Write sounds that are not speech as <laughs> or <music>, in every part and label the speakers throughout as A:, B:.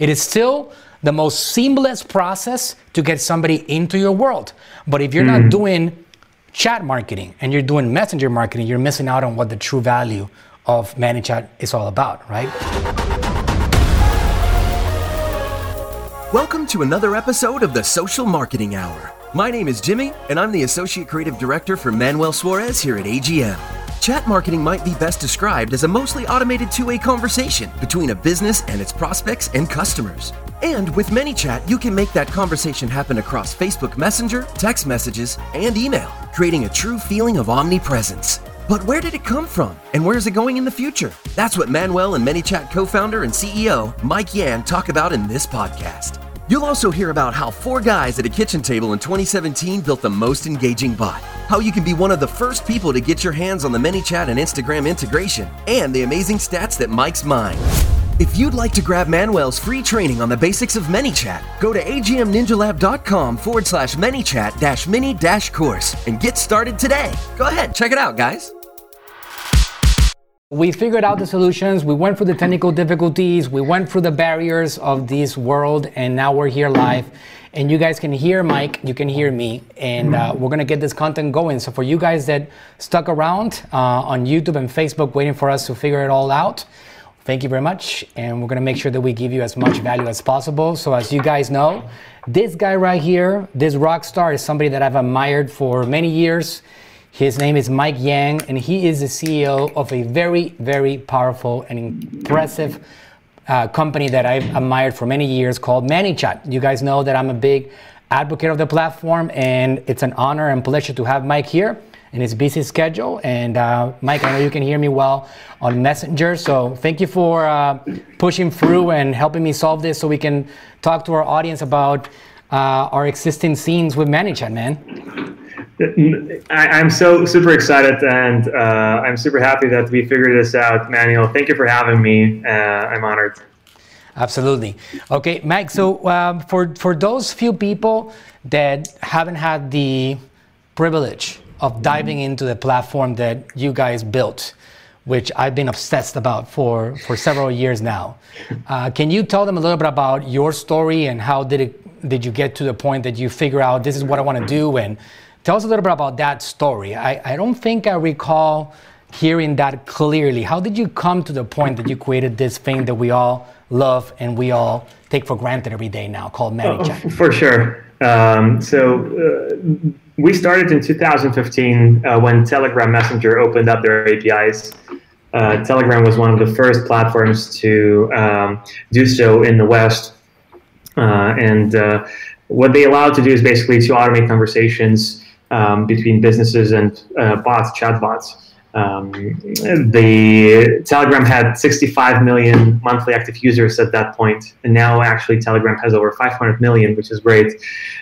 A: It is still the most seamless process to get somebody into your world. But if you're mm. not doing chat marketing and you're doing messenger marketing, you're missing out on what the true value of ManyChat is all about, right?
B: Welcome to another episode of the Social Marketing Hour. My name is Jimmy, and I'm the Associate Creative Director for Manuel Suarez here at AGM. Chat marketing might be best described as a mostly automated two way conversation between a business and its prospects and customers. And with ManyChat, you can make that conversation happen across Facebook Messenger, text messages, and email, creating a true feeling of omnipresence. But where did it come from? And where's it going in the future? That's what Manuel and ManyChat co founder and CEO Mike Yan talk about in this podcast. You'll also hear about how four guys at a kitchen table in 2017 built the most engaging bot, how you can be one of the first people to get your hands on the ManyChat and Instagram integration, and the amazing stats that Mike's mined. If you'd like to grab Manuel's free training on the basics of ManyChat, go to agmninjalab.com forward slash ManyChat dash mini dash course and get started today. Go ahead, check it out, guys.
A: We figured out the solutions. We went through the technical difficulties. We went through the barriers of this world, and now we're here live. And you guys can hear Mike, you can hear me, and uh, we're gonna get this content going. So for you guys that stuck around uh, on YouTube and Facebook waiting for us to figure it all out, thank you very much. And we're gonna make sure that we give you as much value as possible. So as you guys know, this guy right here, this rock star, is somebody that I've admired for many years. His name is Mike Yan, and he is the CEO of a very, very powerful and impressive uh, company that I've admired for many years called ManyChat. You guys know that I'm a big advocate of the platform, and it's an honor and pleasure to have Mike here in his busy schedule. And uh, Mike, I know you can hear me well on Messenger, so thank you for uh, pushing through and helping me solve this so we can talk to our audience about uh, our existing scenes with ManyChat, man.
C: I, am so super excited and uh, I'm super happy that we figured this out, Manuel. Thank you for having me. Uh, I'm honored.
A: Absolutely. Okay, Mike. So um, for for those few people that haven't had the privilege of diving into the platform that you guys built, which I've been obsessed about for for several years now, uh, can you tell them a little bit about your story and how did it did you get to the point that you figure out this is what I want to do and Tell us a little bit about that story. I, I don't think I recall hearing that clearly. How did you come to the point that you created this thing that we all love and we all take for granted every day now called ManyChat?
C: Oh, for sure. Um, so uh, we started in 2015 uh, when Telegram Messenger opened up their APIs. Uh, Telegram was one of the first platforms to um, do so in the West. Uh, and uh, what they allowed to do is basically to automate conversations um, between businesses and uh, bots, chatbots. Um, the Telegram had 65 million monthly active users at that point, and now actually Telegram has over 500 million, which is great.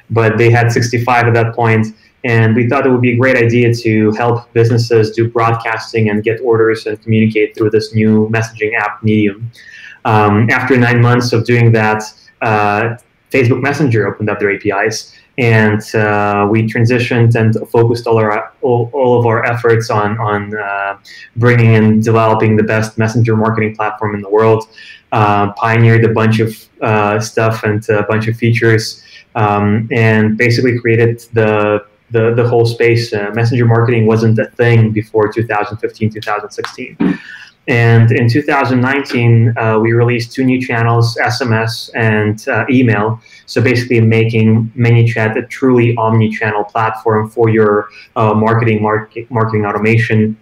C: But they had 65 at that point, and we thought it would be a great idea to help businesses do broadcasting and get orders and communicate through this new messaging app, Medium. Um, after nine months of doing that, uh, Facebook Messenger opened up their APIs and uh, we transitioned and focused all our all, all of our efforts on on uh, bringing and developing the best messenger marketing platform in the world. Uh, pioneered a bunch of uh, stuff and a bunch of features, um, and basically created the the, the whole space. Uh, messenger marketing wasn't a thing before 2015, 2016. And in 2019, uh, we released two new channels, SMS and uh, email. So basically, making ManyChat a truly omni-channel platform for your uh, marketing, market, marketing automation.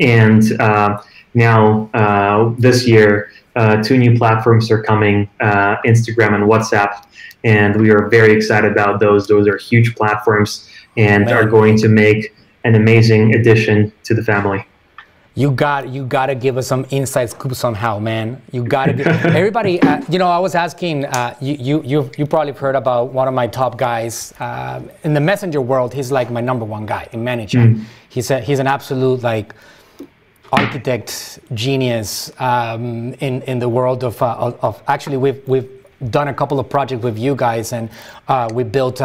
C: And uh, now, uh, this year, uh, two new platforms are coming: Instagram and WhatsApp. And we are very excited about those. Those are huge platforms and are going to make an amazing addition to the family
A: you got you got to give us some inside scoop somehow, man. You got to <laughs> everybody. Uh, you know, I was asking uh, you, you you you probably heard about one of my top guys uh, in the messenger world. He's like my number one guy in ManyChat. Mm. He's a, he's an absolute like architect genius um, in in the world of, uh, of, of actually we've we've done a couple of projects with you guys, and uh, we built uh,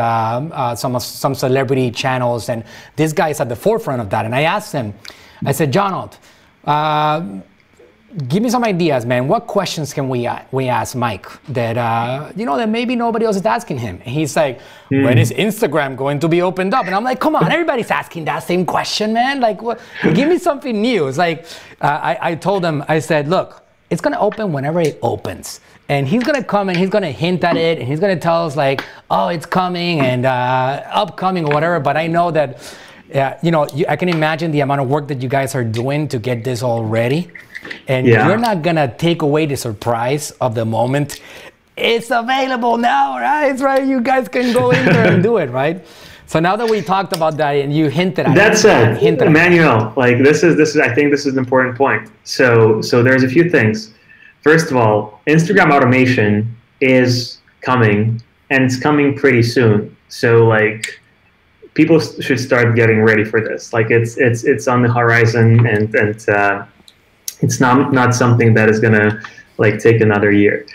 A: uh, some some celebrity channels, and this guy is at the forefront of that. And I asked him, I said, Jonald, uh, give me some ideas, man. What questions can we uh, we ask Mike that uh, you know that maybe nobody else is asking him? And he's like, mm. when is Instagram going to be opened up? And I'm like, come on, everybody's asking that same question, man. Like, what, give me something new. It's like uh, I, I told him, I said, look, it's gonna open whenever it opens. And he's gonna come and he's gonna hint at it and he's gonna tell us like, oh, it's coming and uh, upcoming or whatever. But I know that, yeah, you know, you, I can imagine the amount of work that you guys are doing to get this all ready and yeah. you're not gonna take away the surprise of the moment. It's available now, right? It's right. You guys can go in there and do it, right? So now that we talked about that and you hinted at that
C: that's it, hinted Emmanuel, like this is this is I think this is an important point. So so there's a few things. First of all, Instagram automation is coming and it's coming pretty soon. So like people should start getting ready for this. Like it's it's it's on the horizon and and uh, it's not not something that is gonna like take another year.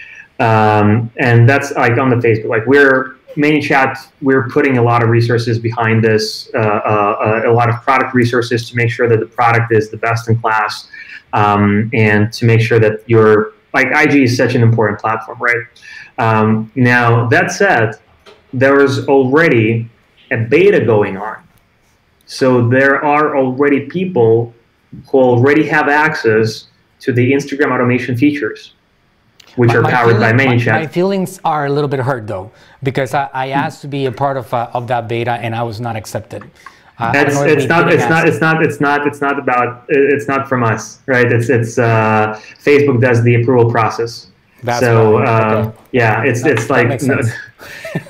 C: Um, and that's like on the Facebook. Like we're ManyChat, we're putting a lot of resources behind this, uh, uh, uh, a lot of product resources to make sure that the product is the best in class, um, and to make sure that your like IG is such an important platform, right? Um, now that said, there is already a beta going on, so there are already people who already have access to the Instagram automation features, which my, are powered feeling, by ManyChat.
A: My, my, feelings are a little bit hurt though, because I, I asked to be a part of, uh, of that beta and I was not accepted.
C: Uh, it's, it's not it's not it's not it's not it's not about it's not from us right it's it's uh, Facebook does the approval process That's so uh, okay. yeah it's that, it's like no,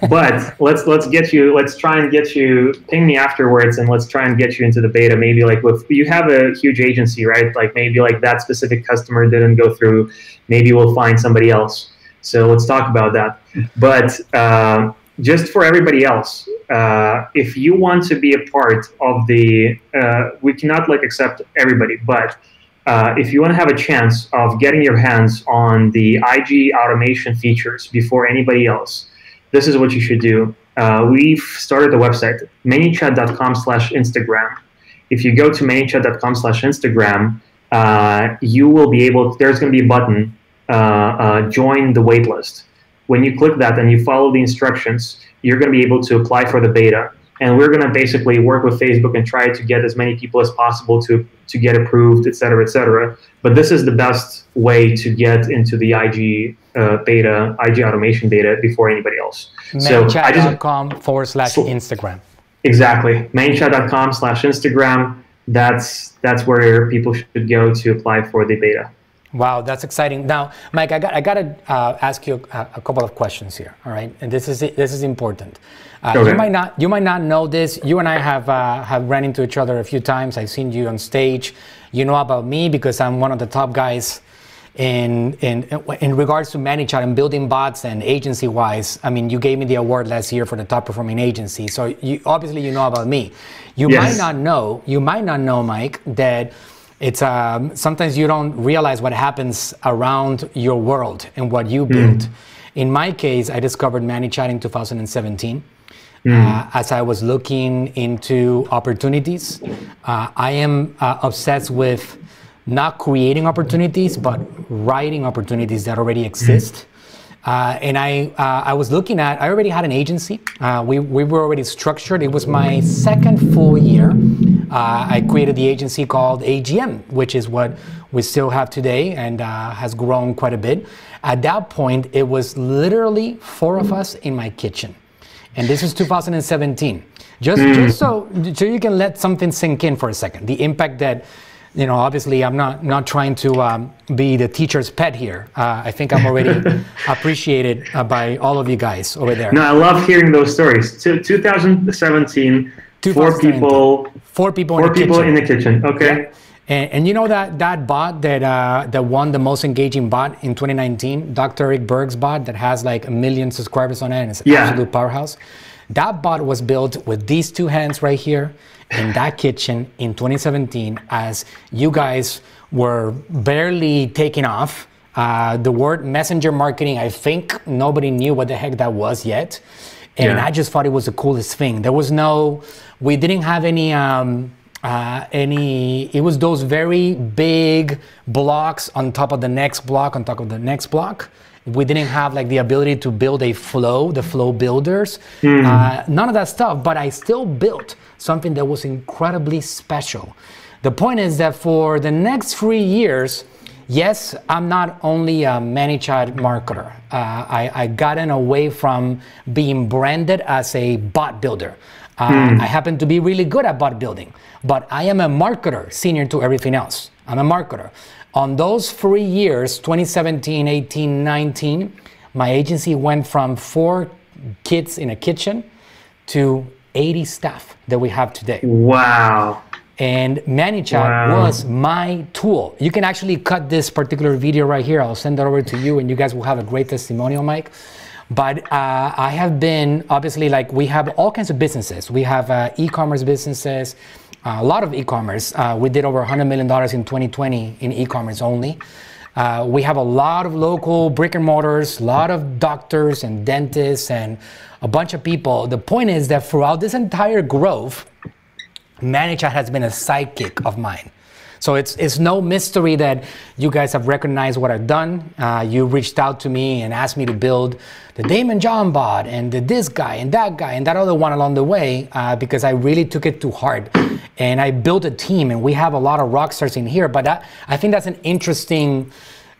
C: <laughs> but let's let's get you let's try and get you ping me afterwards and let's try and get you into the beta. Maybe like with you have a huge agency right? Like maybe like that specific customer didn't go through. Maybe we'll find somebody else. So let's talk about that. But uh, just for everybody else uh, if you want to be a part of the uh, we cannot like accept everybody but uh, if you want to have a chance of getting your hands on the IG automation features before anybody else, this is what you should do. Uh, we've started the website, manychat.com slash Instagram. If you go to manychat.com slash Instagram, uh, you will be able, there's going to be a button, uh, uh, join the waitlist. When you click that and you follow the instructions, you're going to be able to apply for the beta and we're going to basically work with Facebook and try to get as many people as possible to to get approved, et cetera, et cetera. But this is the best way to get into the IG uh, beta, IG automation beta before anybody else.
A: Manychat.com so forward slash Instagram.
C: Exactly, manychat.com slash Instagram. That's that's where people should go to apply for the beta.
A: Wow, that's exciting. Now, Mike, I got I got to uh, ask you a, a, couple of questions here. All right, and this is this is important. Uh, okay. You might not you might not know this. You and I have uh, have ran into each other a few times. I've seen you on stage. You know about me because I'm one of the top guys in in in regards to ManyChat and building bots and agency wise. I mean, you gave me the award last year for the top performing agency. So you obviously you know about me. You yes. might not know. You might not know, Mike, that it's um, sometimes you don't realize what happens around your world and what you build. Mm. In my case, I discovered ManyChat in 2017. Mm. Uh, as I was looking into opportunities, uh, I am uh, obsessed with not creating opportunities, but writing opportunities that already exist. Mm. Uh, and I, uh, I was looking at, I already had an agency. Uh, we, we were already structured. It was my second full year. Uh, I created the agency called AGM, which is what we still have today and uh, has grown quite a bit. At that point, it was literally four of us in my kitchen. And this was 2017. Just, just so, so you can let something sink in for a second. The impact that you know, obviously, I'm not not trying to um, be the teacher's pet here. Uh, I think I'm already <laughs> appreciated uh, by all of you guys over there.
C: No, I love hearing those stories. 2017, four people,
A: four people,
C: four
A: in, the
C: people
A: kitchen.
C: in the kitchen. Okay.
A: Yeah. And, and, you know that that bot that uh, that won the most engaging bot in 2019, Dr. Eric Berg's bot that has like a million subscribers on it and it's an yeah. absolute powerhouse. That bot was built with these two hands right here in that kitchen in 2017 as you guys were barely taking off. Uh, the word messenger marketing, I think nobody knew what the heck that was yet. And yeah. I just thought it was the coolest thing. There was no, we didn't have any, um, uh, any it was those very big blocks on top of the next block on top of the next block we didn't have like the ability to build a flow the flow builders mm. uh, none of that stuff but i still built something that was incredibly special the point is that for the next three years yes i'm not only a ManyChat marketer uh, I, I gotten away from being branded as a bot builder uh, mm. I happen to be really good at bot building, but I am a marketer senior to everything else. I'm a marketer. On those three years, 2017, 18, 19, my agency went from four kids in a kitchen to 80 staff that we have today.
C: Wow.
A: And ManyChat wow. was my tool. You can actually cut this particular video right here. I'll send that over to you, and you guys will have a great testimonial, Mike. But uh, I have been obviously like we have all kinds of businesses. We have uh, e-commerce businesses, uh, a lot of e-commerce. Uh, we did over 100 million dollars in 2020 in e-commerce only. Uh, we have a lot of local brick and mortars, a lot of doctors and dentists and a bunch of people. The point is that throughout this entire growth, ManyChat has been a sidekick of mine. So it's, it's no mystery that you guys have recognized what I've done. Uh, you reached out to me and asked me to build the Daymond John bot and the, this guy and that guy and that other one along the way uh, because I really took it to heart. And I built a team and we have a lot of rock stars in here. But that, I think that's an interesting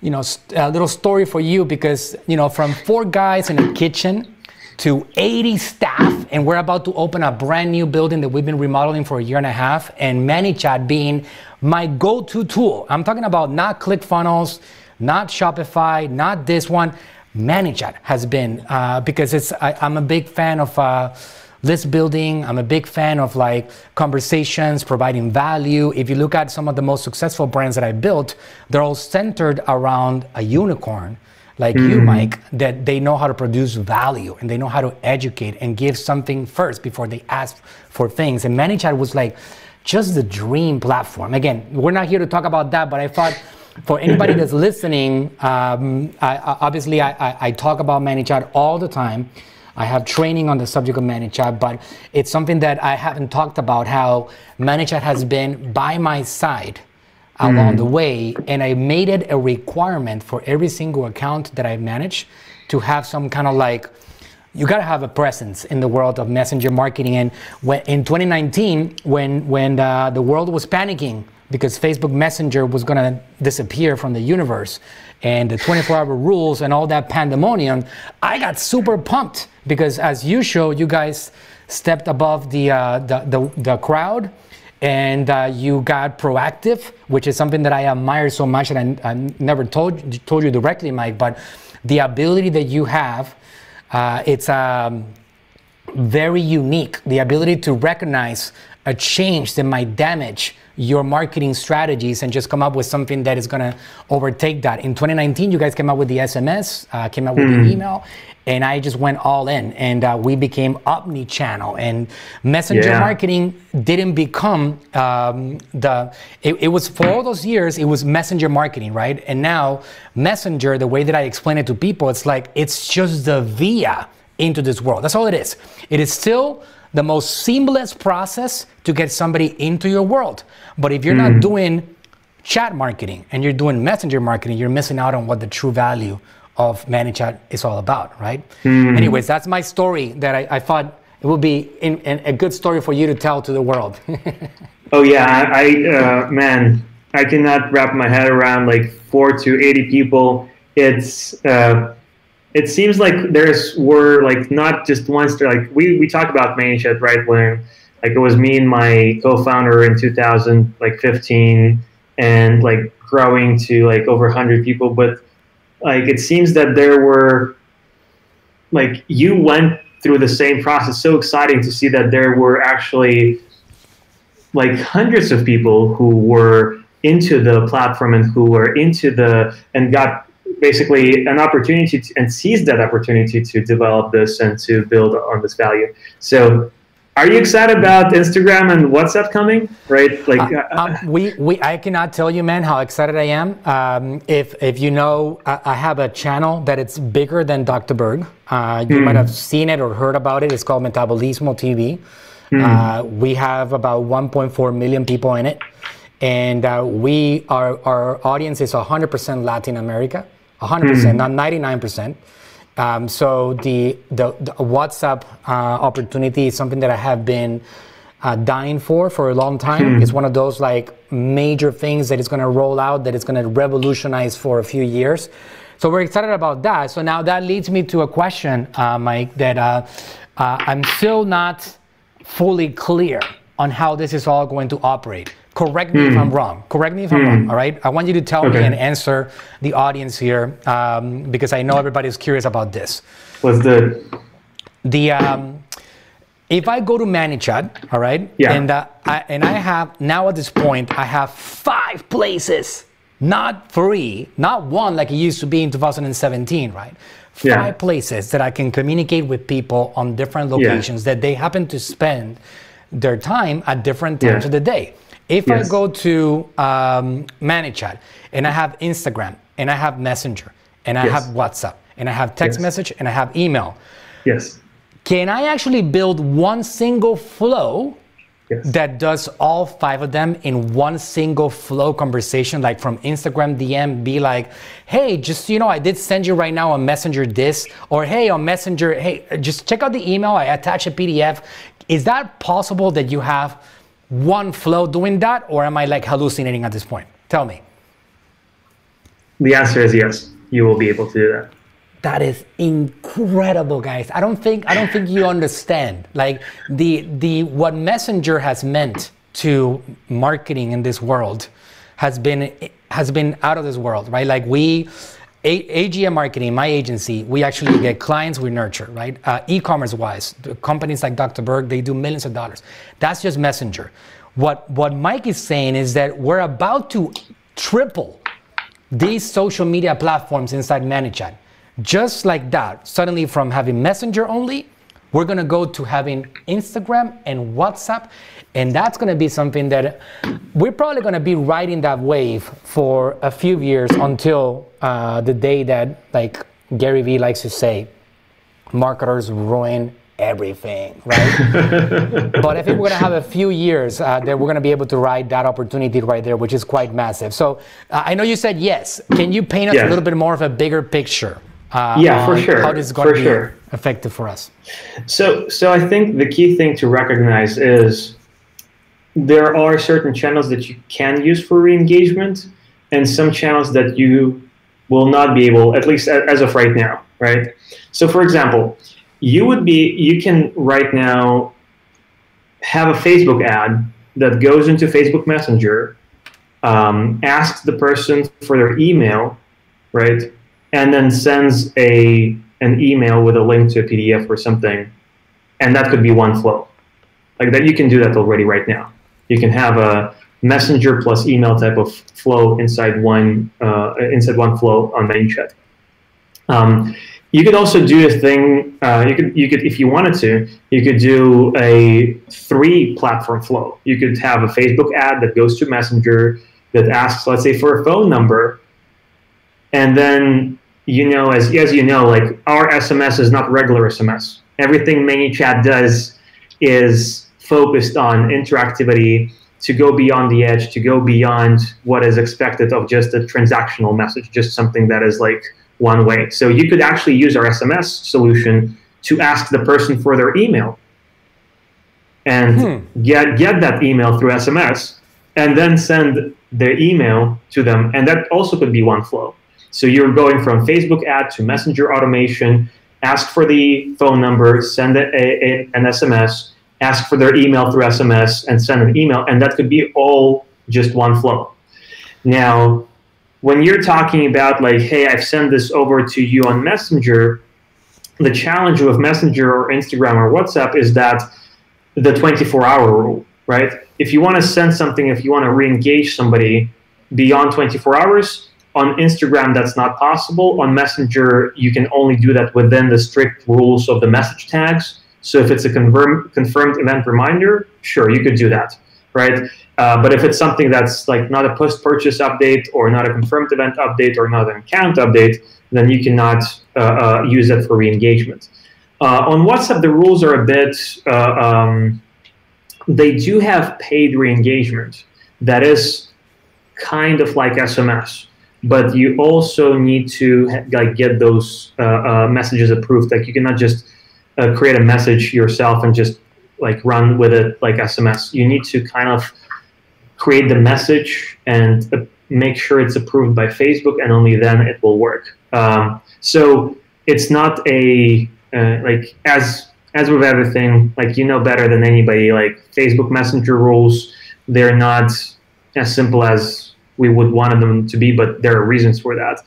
A: you know, a little story for you because, you know, from four guys in a kitchen to 80 staff, and we're about to open a brand new building that we've been remodeling for a year and a half, and ManyChat being my go-to tool. I'm talking about not ClickFunnels, not Shopify, not this one. ManyChat has been uh, because it's I, am a big fan of uh, list building. I'm a big fan of like conversations, providing value. If you look at some of the most successful brands that I built, they're all centered around a unicorn like mm. you, hmm. Mike, that they know how to produce value and they know how to educate and give something first before they ask for things. And ManyChat was like just the dream platform. Again, we're not here to talk about that, but I thought for anybody that's <laughs> listening, um, I, obviously I, I, I, talk about ManyChat all the time. I have training on the subject of ManyChat, but it's something that I haven't talked about how ManyChat has been by my side along mm. the way, and I made it a requirement for every single account that I manage to have some kind of like you got to have a presence in the world of messenger marketing. And when, in 2019, when when uh, the world was panicking because Facebook Messenger was to disappear from the universe, and the 24-hour rules and all that pandemonium, I got super pumped because, as you show, you guys stepped above the uh, the, the, the crowd and uh, you got proactive, which is something that I admire so much, and I, I, never told told you directly, Mike. But the ability that you have, uh, it's um, very unique. The ability to recognize a change that might damage your marketing strategies and just come up with something that is going to overtake that. In 2019, you guys came up with the SMS, uh, came up with mm. the hmm. email, and I just went all in, and uh, we became omni-channel. And messenger yeah. marketing didn't become um, the. It, it, was for all those years. It was messenger marketing, right? And now messenger, the way that I explain it to people, it's like it's just the via into this world. That's all it is. It is still the most seamless process to get somebody into your world. But if you're mm. not hmm. doing chat marketing and you're doing messenger marketing, you're missing out on what the true value of ManyChat is all about, right? Mm. Anyways, that's my story that I, I thought it would be in, in a good story for you to tell to the world. <laughs>
C: oh yeah, I, uh, man, I cannot wrap my head around like four to eighty people. It's uh, it seems like there's were like not just once like we we talked about ManyChat right when like it was me and my co-founder in 2000 like 15 and like growing to like over 100 people but like it seems that there were like you went through the same process. So exciting to see that there were actually like hundreds of people who were into the platform and who were into the and got basically an opportunity to, and seize that opportunity to develop this and to build on this value. So are you excited about Instagram and WhatsApp coming? Right,
A: like uh, uh, um, we, we, I cannot tell you, man, how excited I am. Um, if if you know, I, I, have a channel that it's bigger than Dr. Berg. Uh, you hmm. might have seen it or heard about it. It's called Metabolismo TV. Uh, we have about 1.4 million people in it, and uh, we our our audience is 100% Latin America, 100%, not 99%. Um, so the, the, the WhatsApp uh, opportunity is something that I have been uh, dying for for a long time. It's one of those like major things that is going to roll out, that is going to revolutionize for a few years. So we're excited about that. So now that leads me to a question, uh, Mike, that uh, uh, I'm still not fully clear on how this is all going to operate. Correct me if I'm wrong. Correct me if I'm wrong. All right. I want you to tell me and answer the audience here um, because I know everybody's curious about this.
C: Do it.
A: The um, if I go to ManyChat, all right,
C: Yeah.
A: and uh, I, and I have now at this point I have five places, not three, not one like it used to be in 2017, right? Five
C: Yeah.
A: places that I can communicate with people on different locations that they happen to spend their time at different times
C: Yeah.
A: of the day. If I go to um, ManyChat and I have Instagram and I have Messenger and I
C: Yes.
A: have WhatsApp and I have text
C: Yes.
A: message and I have email,
C: Yes.
A: can I actually build one single flow
C: Yes.
A: that does all five of them in one single flow conversation? Like from Instagram DM, be like, hey, just you know, I did send you right now on Messenger this, or hey, on Messenger, hey, just check out the email, I attach a PDF. Is that possible that you have one flow doing that, or am I like hallucinating at this point? Tell me.
C: The answer is yes. You will be able to do that.
A: That is incredible, guys. I don't think I don't think you understand. Like the the what Messenger has meant to marketing in this world has been has been out of this world, right? Like we A- AGM Marketing, my agency, we actually get clients we nurture, right? Uh, e-commerce wise, companies like Dr. Berg, they do millions of dollars. That's just Messenger. What what Mike is saying is that we're about to triple these social media platforms inside ManyChat. Just like that, suddenly from having Messenger only, we're gonna go to having Instagram and WhatsApp. And that's gonna be something that we're probably gonna be riding that wave for a few years until uh, the day that, like Gary Vee likes to say, marketers ruin everything, right? <laughs> but I think we're going to have a few years uh, that we're going to be able to ride that opportunity right there, which is quite massive. So uh, I know you said yes. Can you paint us a little bit more of a bigger picture? Uh,
C: Yeah, for sure,
A: How this is going
C: for
A: to be
C: sure.
A: effective for us?
C: So, so I think the key thing to recognize is there are certain channels that you can use for re-engagement, and some channels that you will not be able, at least as of right now, right? So, for example, you would be, you can right now have a Facebook ad that goes into Facebook Messenger, um, asks the person for their email, right, and then sends a an email with a link to a PDF or something, and that could be one flow. Like that, you can do that already right now. You can have a messenger plus email type of flow inside one uh, inside one flow on ManyChat. Um, you could also do a thing. Uh, you could you could if you wanted to, you could do a three platform flow. You could have a Facebook ad that goes to Messenger that asks, let's say, for a phone number, and then you know, as as you know, like our SMS is not regular SMS. Everything ManyChat does is focused on interactivity to go beyond the edge, to go beyond what is expected of just a transactional message, just something that is like one way. So you could actually use our SMS solution to ask the person for their email and hmm. get get that email through SMS and then send the email to them. And that also could be one flow. So you're going from Facebook ad to Messenger automation, ask for the phone number, send a, a, an SMS, ask for their email through SMS, and send an email. And that could be all just one flow. Now, when you're talking about like, hey, I've sent this over to you on Messenger, the challenge with Messenger or Instagram or WhatsApp is that the 24 hour rule, right? If you want to send something, if you want to re engage somebody beyond 24 hours, on Instagram, that's not possible. On Messenger, you can only do that within the strict rules of the message tags. So if it's a confirm, confirmed event reminder, sure, you could do that, right? Uh, but if it's something that's like not a post-purchase update or not a confirmed event update or not an account update, then you cannot uh, uh, use that for re-engagement. Uh, on WhatsApp, the rules are a bit uh, um, they do have paid re-engagement that is kind of like SMS, but you also need to like get those uh, messages approved. Like you cannot just uh, create a message yourself and just like run with it like SMS. You need to kind of create the message and uh, make sure it's approved by Facebook, and only then it will work. Um, so it's not a uh, like as as with everything, like you know better than anybody. Like Facebook Messenger rules, they're not as simple as we would want them to be, but there are reasons for that.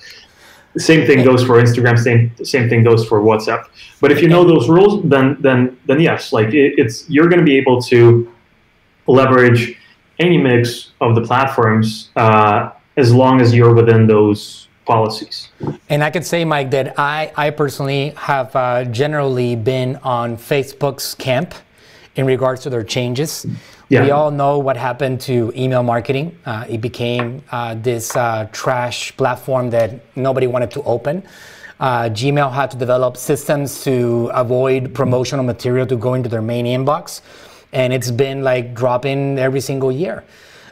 C: The same thing goes for Instagram. Same same thing goes for WhatsApp. But if you know those rules, then then then yes, like it, it's you're going to be able to leverage any mix of the platforms uh, as long as you're within those policies.
A: And I could say, Mike, that I, I personally have uh, generally been on Facebook's camp in regards to their changes. Yeah. We all know what happened to email marketing. Uh, it became uh, this uh, trash platform that nobody wanted to open. Uh, Gmail had to develop systems to avoid promotional material to go into their main inbox and it's been like dropping every single year.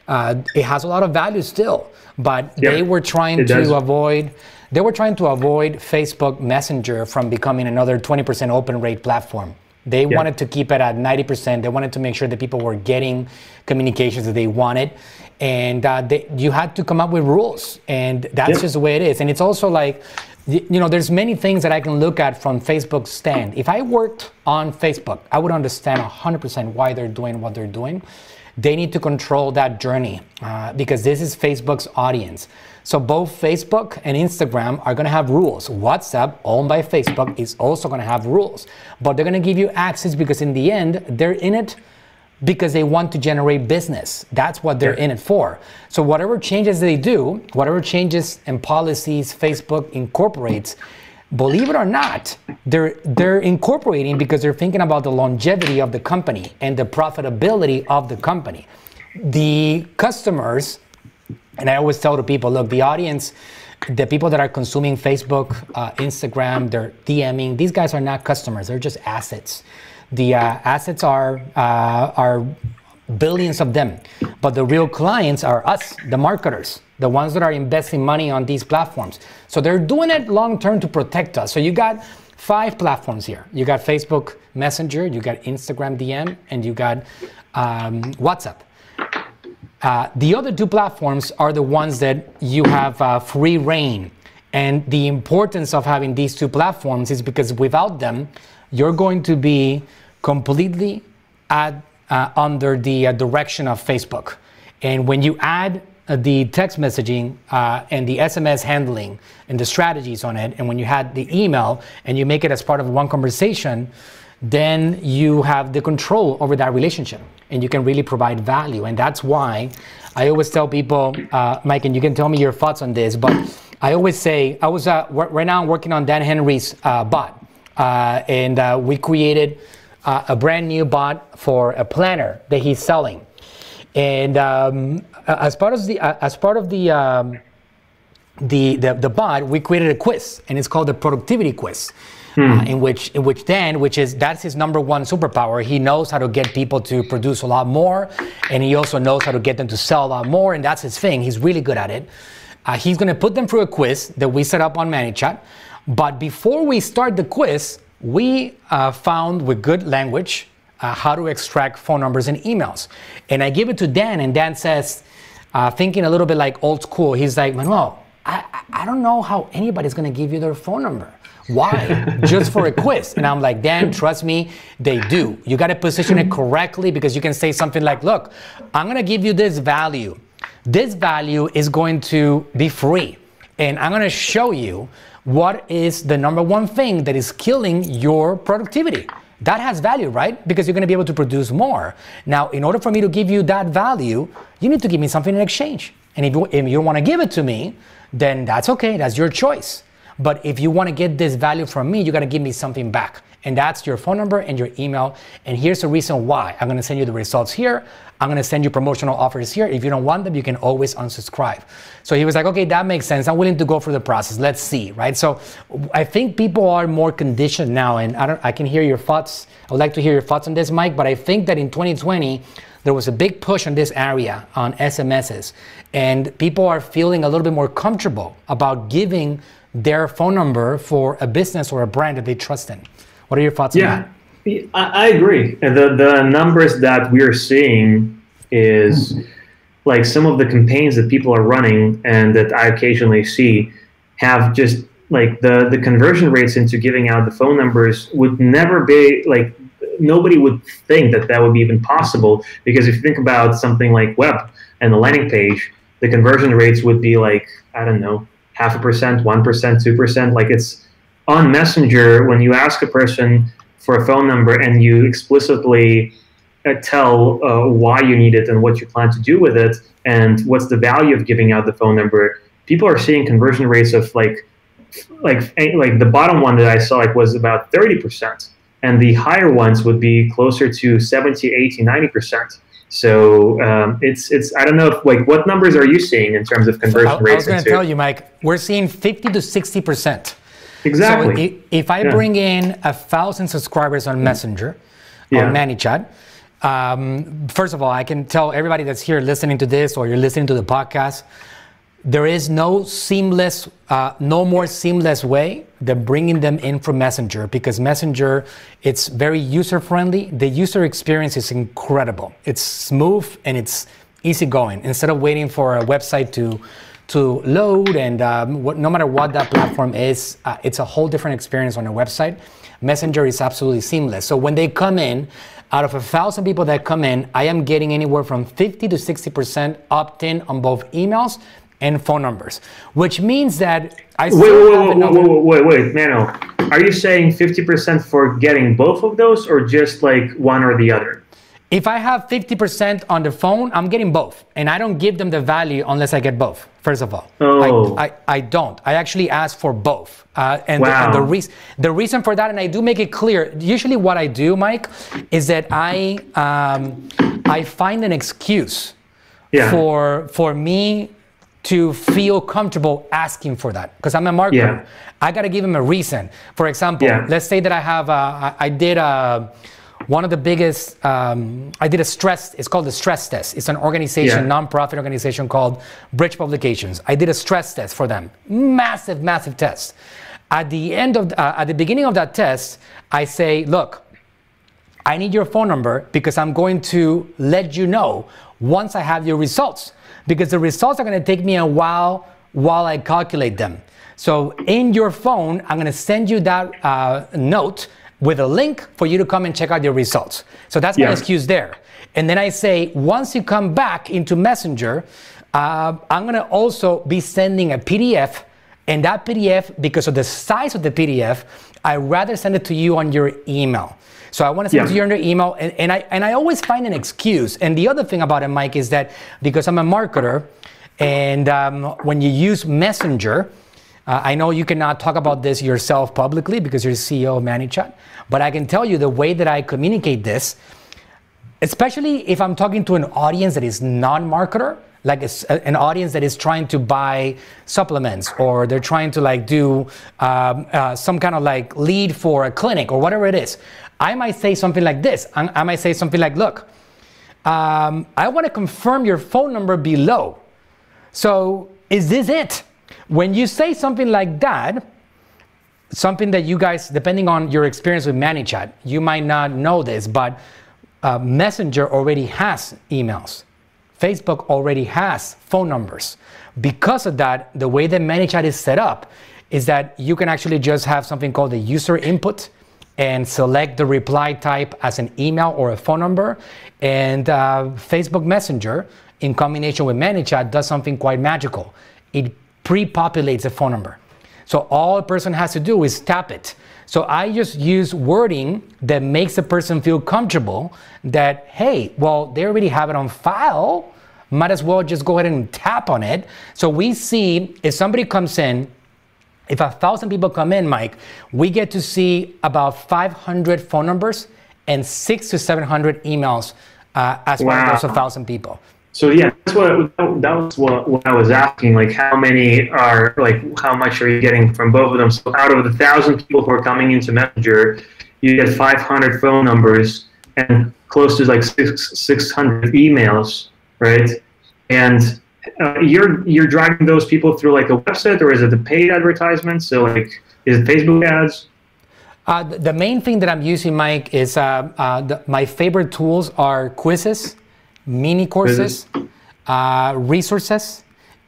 A: Uh, it has a lot of value still, but yeah, they were trying to avoid. They were trying to avoid Facebook Messenger from becoming another 20% open rate platform. They yeah. wanted to keep it at 90%. They wanted to make sure that people were getting communications that they wanted. And uh, they, you had to come up with rules. And that's yeah. just the way it is. And it's also like you know, there's many things that I can look at from Facebook's stand. If I worked on Facebook, I would understand 100% why they're doing what they're doing. They need to control that journey uh, because this is Facebook's audience. So both Facebook and Instagram are going to have rules. WhatsApp, owned by Facebook, is also going to have rules, but they're going to give you access because in the end, they're in it because they want to generate business. That's what they're in it for. So whatever changes they do, whatever changes and policies Facebook incorporates, believe it or not, they're they're incorporating because they're thinking about the longevity of the company and the profitability of the company. The customers, and I always tell the people, look, the audience, the people that are consuming Facebook, uh, Instagram, they're DMing, these guys are not customers, they're just assets. The uh, assets are uh, are billions of them, but the real clients are us, the marketers, the ones that are investing money on these platforms. So they're doing it long term to protect us. So you got five platforms here. You got Facebook Messenger, you got Instagram DM, and you got um, WhatsApp. Uh, the other two platforms are the ones that you have uh, free reign. And the importance of having these two platforms is because without them, you're going to be completely at, uh, under the uh, direction of Facebook. And when you add uh, the text messaging uh, and the SMS handling and the strategies on it, and when you had the email and you make it as part of one conversation, then you have the control over that relationship and you can really provide value. And that's why I always tell people, uh, Mike, and you can tell me your thoughts on this, but I always say, I was uh, right now I'm working on Dan Henry's uh, bot. Uh, and uh, we created uh, a brand new bot for a planner that he's selling. And um, as part of the as part of the, um, the, the the bot, we created a quiz, and it's called the productivity quiz. Hmm. Uh, in which in which Dan, which is that's his number one superpower. He knows how to get people to produce a lot more, and he also knows how to get them to sell a lot more, and that's his thing. He's really good at it. Uh, he's going to put them through a quiz that we set up on ManyChat. But before we start the quiz, we uh, found with good language uh, how to extract phone numbers and emails. And I give it to Dan, and Dan says, uh, thinking a little bit like old school, he's like, Manuel, I, I don't know how anybody's gonna give you their phone number. Why? Just for a quiz. And I'm like, Dan, trust me, they do. You gotta position it correctly because you can say something like, look, I'm gonna give you this value. This value is going to be free. And I'm gonna show you what is the number one thing that is killing your productivity. That has value, right? Because you're going to be able to produce more. Now, in order for me to give you that value, you need to give me something in exchange. And if you, if you don't want to give it to me, then that's okay. That's your choice. But if you want to get this value from me, you got to give me something back. And that's your phone number and your email. And here's the reason why. I'm going to send you the results here. I'm going to send you promotional offers here. If you don't want them, you can always unsubscribe. So he was like, okay, that makes sense. I'm willing to go through the process. Let's see, right? So I think people are more conditioned now. And I, don't, I can hear your thoughts. I would like to hear your thoughts on this, Mike. But I think that in 2020, there was a big push on this area on SMSs. And people are feeling a little bit more comfortable about giving their phone number for a business or a brand that they trust in. What are your thoughts
C: yeah, on that? I, I agree. The the numbers that we're seeing is hmm. like some of the campaigns that people are running and that I occasionally see have just like the the conversion rates into giving out the phone numbers would never be like nobody would think that that would be even possible because if you think about something like web and the landing page the conversion rates would be like i don't know half a percent one percent two percent. Like it's on Messenger, when you ask a person for a phone number and you explicitly uh, tell uh, why you need it and what you plan to do with it and what's the value of giving out the phone number, people are seeing conversion rates of like like like the bottom one that I saw like was about 30% and the higher ones would be closer to 70 80 90% so um, it's it's I don't know if like what numbers are you seeing in terms of conversion so I, rates? I
A: was going to tell you, Mike, we're seeing 50 to 60 percent
C: Exactly.
A: So if I yeah. bring in a thousand subscribers on Messenger, yeah. on ManyChat, um, first of all, I can tell everybody that's here listening to this or you're listening to the podcast, there is no seamless, uh, no more seamless way than bringing them in from Messenger because Messenger, it's very user friendly. The user experience is incredible. It's smooth and it's easygoing. Instead of waiting for a website to to load and um, what, no matter what that platform is, uh, it's a whole different experience on a website. Messenger is absolutely seamless. So when they come in, out of a thousand people that come in, I am getting anywhere from 50 to 60% opt-in on both emails and phone numbers, which means that I
C: wait, wait, wait, wait, wait, wait, wait, Mano, are you saying 50% for getting both of those or just like one or the other?
A: If I have 50% on the phone, I'm getting both. And I don't give them the value unless I get both, first of all.
C: Oh.
A: I, I, I don't. I actually ask for both. Uh, and, wow. the, and the, re- the reason for that, and I do make it clear, usually what I do, Mike, is that I, um, I find an excuse yeah. for, for me to feel comfortable asking for that because I'm a marketer. Yeah. I got to give him a reason. For example, yeah. let's say that I have, a, I, I did a, one of the biggest um, i did a stress it's called the stress test it's an organization yeah. nonprofit organization called bridge publications i did a stress test for them massive massive test at the end of uh, at the beginning of that test i say look i need your phone number because i'm going to let you know once i have your results because the results are going to take me a while while i calculate them so in your phone i'm going to send you that uh, note with a link for you to come and check out your results. So that's my excuse there. And then I say, once you come back into Messenger, uh, I'm going to also be sending a PDF. And that PDF, because of the size of the PDF, I'd rather send it to you on your email. So I want to send yeah. it to you on your email, and, and, I and I always find an excuse. And the other thing about it, Mike, is that because I'm a marketer, and um, when you use Messenger, uh, I know you cannot talk about this yourself publicly because you're CEO of ManyChat, but I can tell you the way that I communicate this, especially if I'm talking to an audience that is non-marketer, like a, an audience that is trying to buy supplements or they're trying to like do um, uh, some kind of like lead for a clinic or whatever it is. I might say something like this. I, I might say something like, look, um, I want to confirm your phone number below. So is this it? When you say something like that, something that you guys, depending on your experience with ManyChat, you might not know this, but uh, Messenger already has emails. Facebook already has phone numbers. Because of that, the way that ManyChat is set up is that you can actually just have something called the user input and select the reply type as an email or a phone number. And uh, Facebook Messenger, in combination with ManyChat, does something quite magical. It pre-populates a phone number. So all a person has to do is tap it. So I just use wording that makes the person feel comfortable that, hey, well, they already have it on file. Might as well just go ahead and tap on it. So we see if somebody comes in If a thousand people come in, Mike, we get to see about 500 phone numbers and six to 700 emails uh, as wow. one of those thousand people.
C: So yeah, that's what that was what, what, I was asking. Like, how many are like how much are you getting from both of them? So out of the thousand people who are coming into Messenger, you get 500 phone numbers and close to like six, 600 emails, right? And uh, you're you're driving those people through like a website, or is it the paid advertisement? So like, is it Facebook ads?
A: Uh, the main thing that I'm using, Mike, is uh, uh the, my favorite tools are quizzes, mini courses, uh, resources,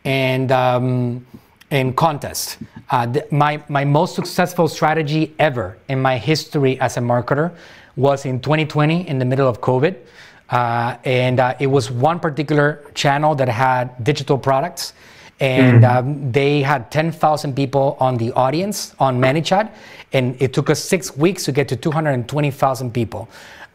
A: and um, and contests. Uh, the, my my most successful strategy ever in my history as a marketer was in 2020 in the middle of COVID. Uh, and uh, it was one particular channel that had digital products. And mm. um, they had 10,000 people on the audience on ManyChat. And it took us six weeks to get to 220,000 people.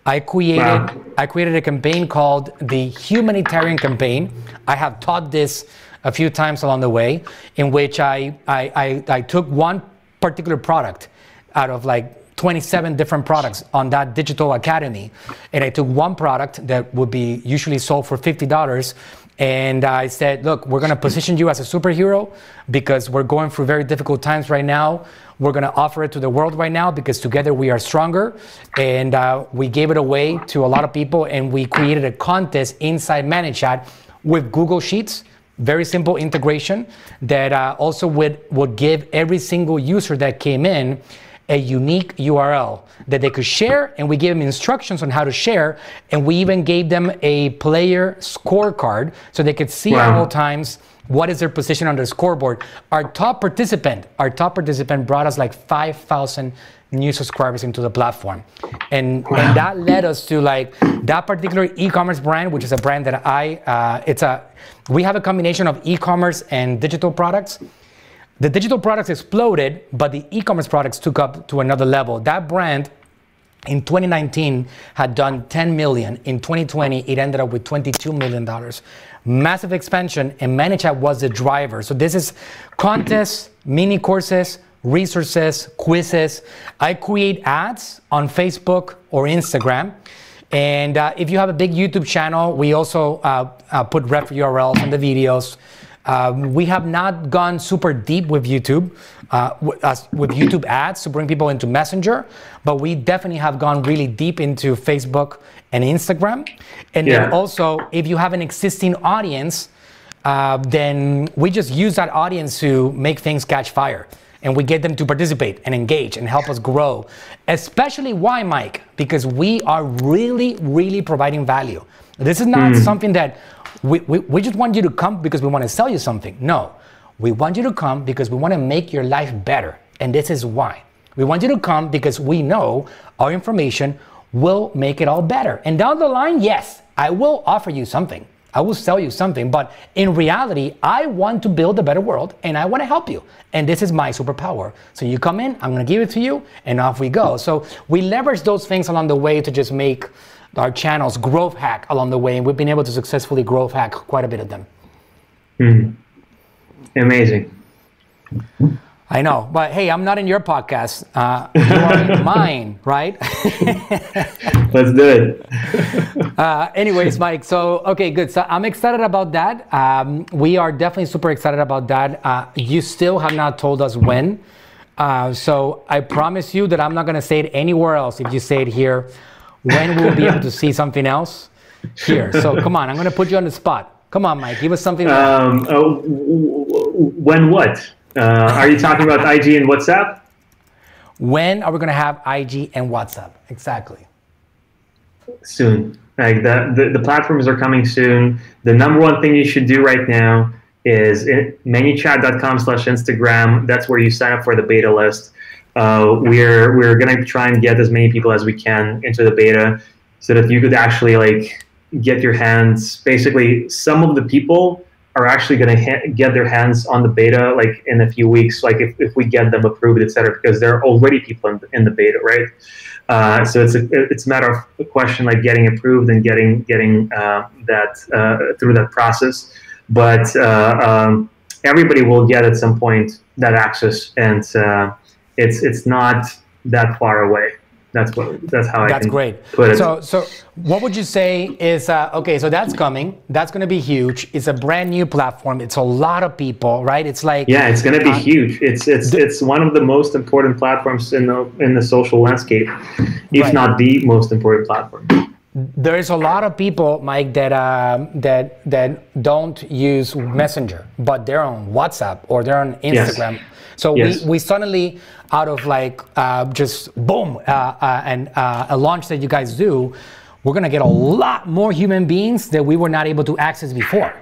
A: I created, wow. I created a campaign called the Humanitarian Campaign. I have taught this a few times along the way, in which I, I, I, I took one particular product out of like 27 different products on that digital academy. And I took one product that would be usually sold for $50 and I said, look, we're going to position you as a superhero because we're going through very difficult times right now. We're going to offer it to the world right now because together we are stronger. And uh, we gave it away to a lot of people and we created a contest inside ManyChat with Google Sheets. Very simple integration that uh, also would, would give every single user that came in a unique URL that they could share, and we gave them instructions on how to share, and we even gave them a player scorecard so they could see wow. at all times what is their position on the scoreboard. Our top participant, our top participant brought us like 5,000 new subscribers into the platform. And, wow. and that led us to like that particular e-commerce brand, which is a brand that I, uh, it's a, we have a combination of e-commerce and digital products. The digital products exploded, but the e-commerce products took up to another level. That brand in 2019 had done 10 million. In 2020, it ended up with 22 million dollars. Massive expansion, and ManyChat was the driver. So this is contests, mini courses, resources, quizzes. I create ads on Facebook or Instagram. And uh, if you have a big YouTube channel, we also uh, uh, put ref URLs on the videos. Um, we have not gone super deep with YouTube, uh, with, with YouTube ads to bring people into Messenger, but we definitely have gone really deep into Facebook and Instagram. And yeah. then also, if you have an existing audience, uh, then we just use that audience to make things catch fire. And we get them to participate and engage and help us grow. Especially why, Mike? Because we are really, really providing value. This is not mm. something that we, we, we just want you to come because we want to sell you something. No, we want you to come because we want to make your life better. And this is why. We want you to come because we know our information will make it all better. And down the line, yes, I will offer you something. I will sell you something. But in reality, I want to build a better world and I want to help you. And this is my superpower. So you come in, I'm going to give it to you, and off we go. So we leverage those things along the way to just make our channels growth hack along the way, and we've been able to successfully growth hack quite a bit of them.
C: Mm. Amazing.
A: I know, but hey, I'm not in your podcast. Uh, you are in <laughs> mine, right? <laughs>
C: Let's do it.
A: uh, anyways, Mike. So okay, good. So I'm excited about that. Um, we are definitely super excited about that. Uh, you still have not told us when. Uh, so I promise you that I'm not going to say it anywhere else. If you say it here, when we'll be able to see something else here. So come on, I'm going to put you on the spot. Come on, Mike, give us something.
C: Um, oh, when what? Uh, are you talking about IG and WhatsApp?
A: When are we going to have IG and WhatsApp? Exactly.
C: Soon. Like the, the, the platforms are coming soon. The number one thing you should do right now is manychat.com slash Instagram. That's where you sign up for the beta list. Uh, we're we're gonna try and get as many people as we can into the beta, so that you could actually like get your hands. Basically, some of the people are actually going to ha- get their hands on the beta like in a few weeks like if, if we get them approved etc because there are already people in the, in the beta right uh, so it's a it's a matter of a question like getting approved and getting getting uh, that uh, through that process but uh, um, everybody will get at some point that access, and uh, it's it's not that far away. That's what that's how
A: that's
C: I can
A: great. So, so what would you say is uh, okay? So that's coming. That's going to be huge. It's a brand new platform. It's a lot of people, right? It's like
C: yeah, it's going to be
A: uh,
C: huge. It's it's it's one of the most important platforms in the in the social landscape, if
A: Right.
C: not the most important platform.
A: there is a lot of people, Mike, that um, that that don't use Messenger, but they're on WhatsApp or they're on
C: Yes.
A: So
C: Yes.
A: we, we suddenly, out of like uh, just boom, uh, uh, and uh, a launch that you guys do, we're gonna get a lot more human beings that we were not able to access before.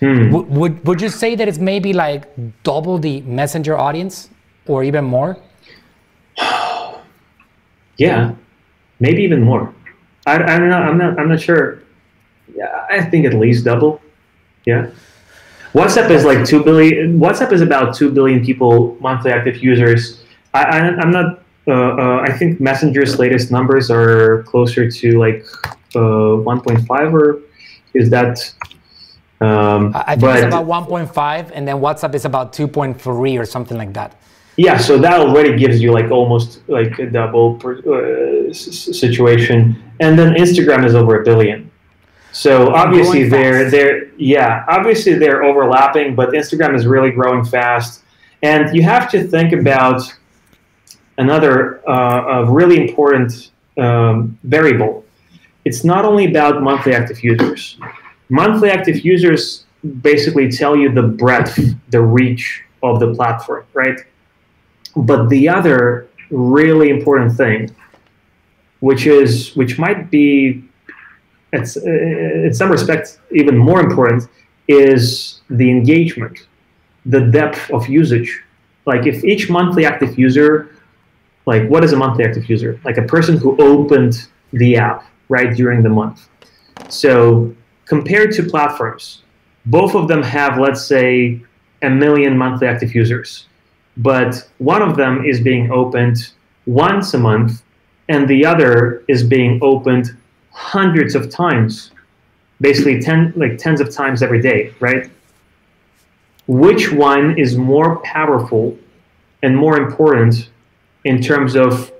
A: Would, would would you say that it's maybe like double the Messenger audience, or even more? <sighs>
C: Yeah, maybe even more. I, I don't know. I'm not. I'm not sure. Yeah, I think at least double. Yeah. WhatsApp is like two billion. WhatsApp is about two billion people monthly active users. I, I I'm not. Uh, uh, I think Messenger's latest numbers are closer to like uh, 1.5, or is that? Um,
A: I think
C: but
A: it's about 1.5, and then WhatsApp is about 2.3 or something like that.
C: Yeah, so that already gives you like almost like a double per, uh, situation, and then Instagram is over a billion. So obviously they're they're yeah obviously they're overlapping, but Instagram is really growing fast, and you have to think about another uh, really important um, variable. It's not only about monthly active users. Monthly active users basically tell you the breadth, the reach of the platform, right? But the other really important thing, which is which might be, it's, uh, in some respects even more important, is the engagement, the depth of usage. Like if each monthly active user, like what is a monthly active user? Like a person who opened the app right during the month. So compared to platforms, both of them have, let's say, a million monthly active users but one of them is being opened once a month and the other is being opened hundreds of times basically 10 like tens of times every day right? Which one is more powerful and more important in terms of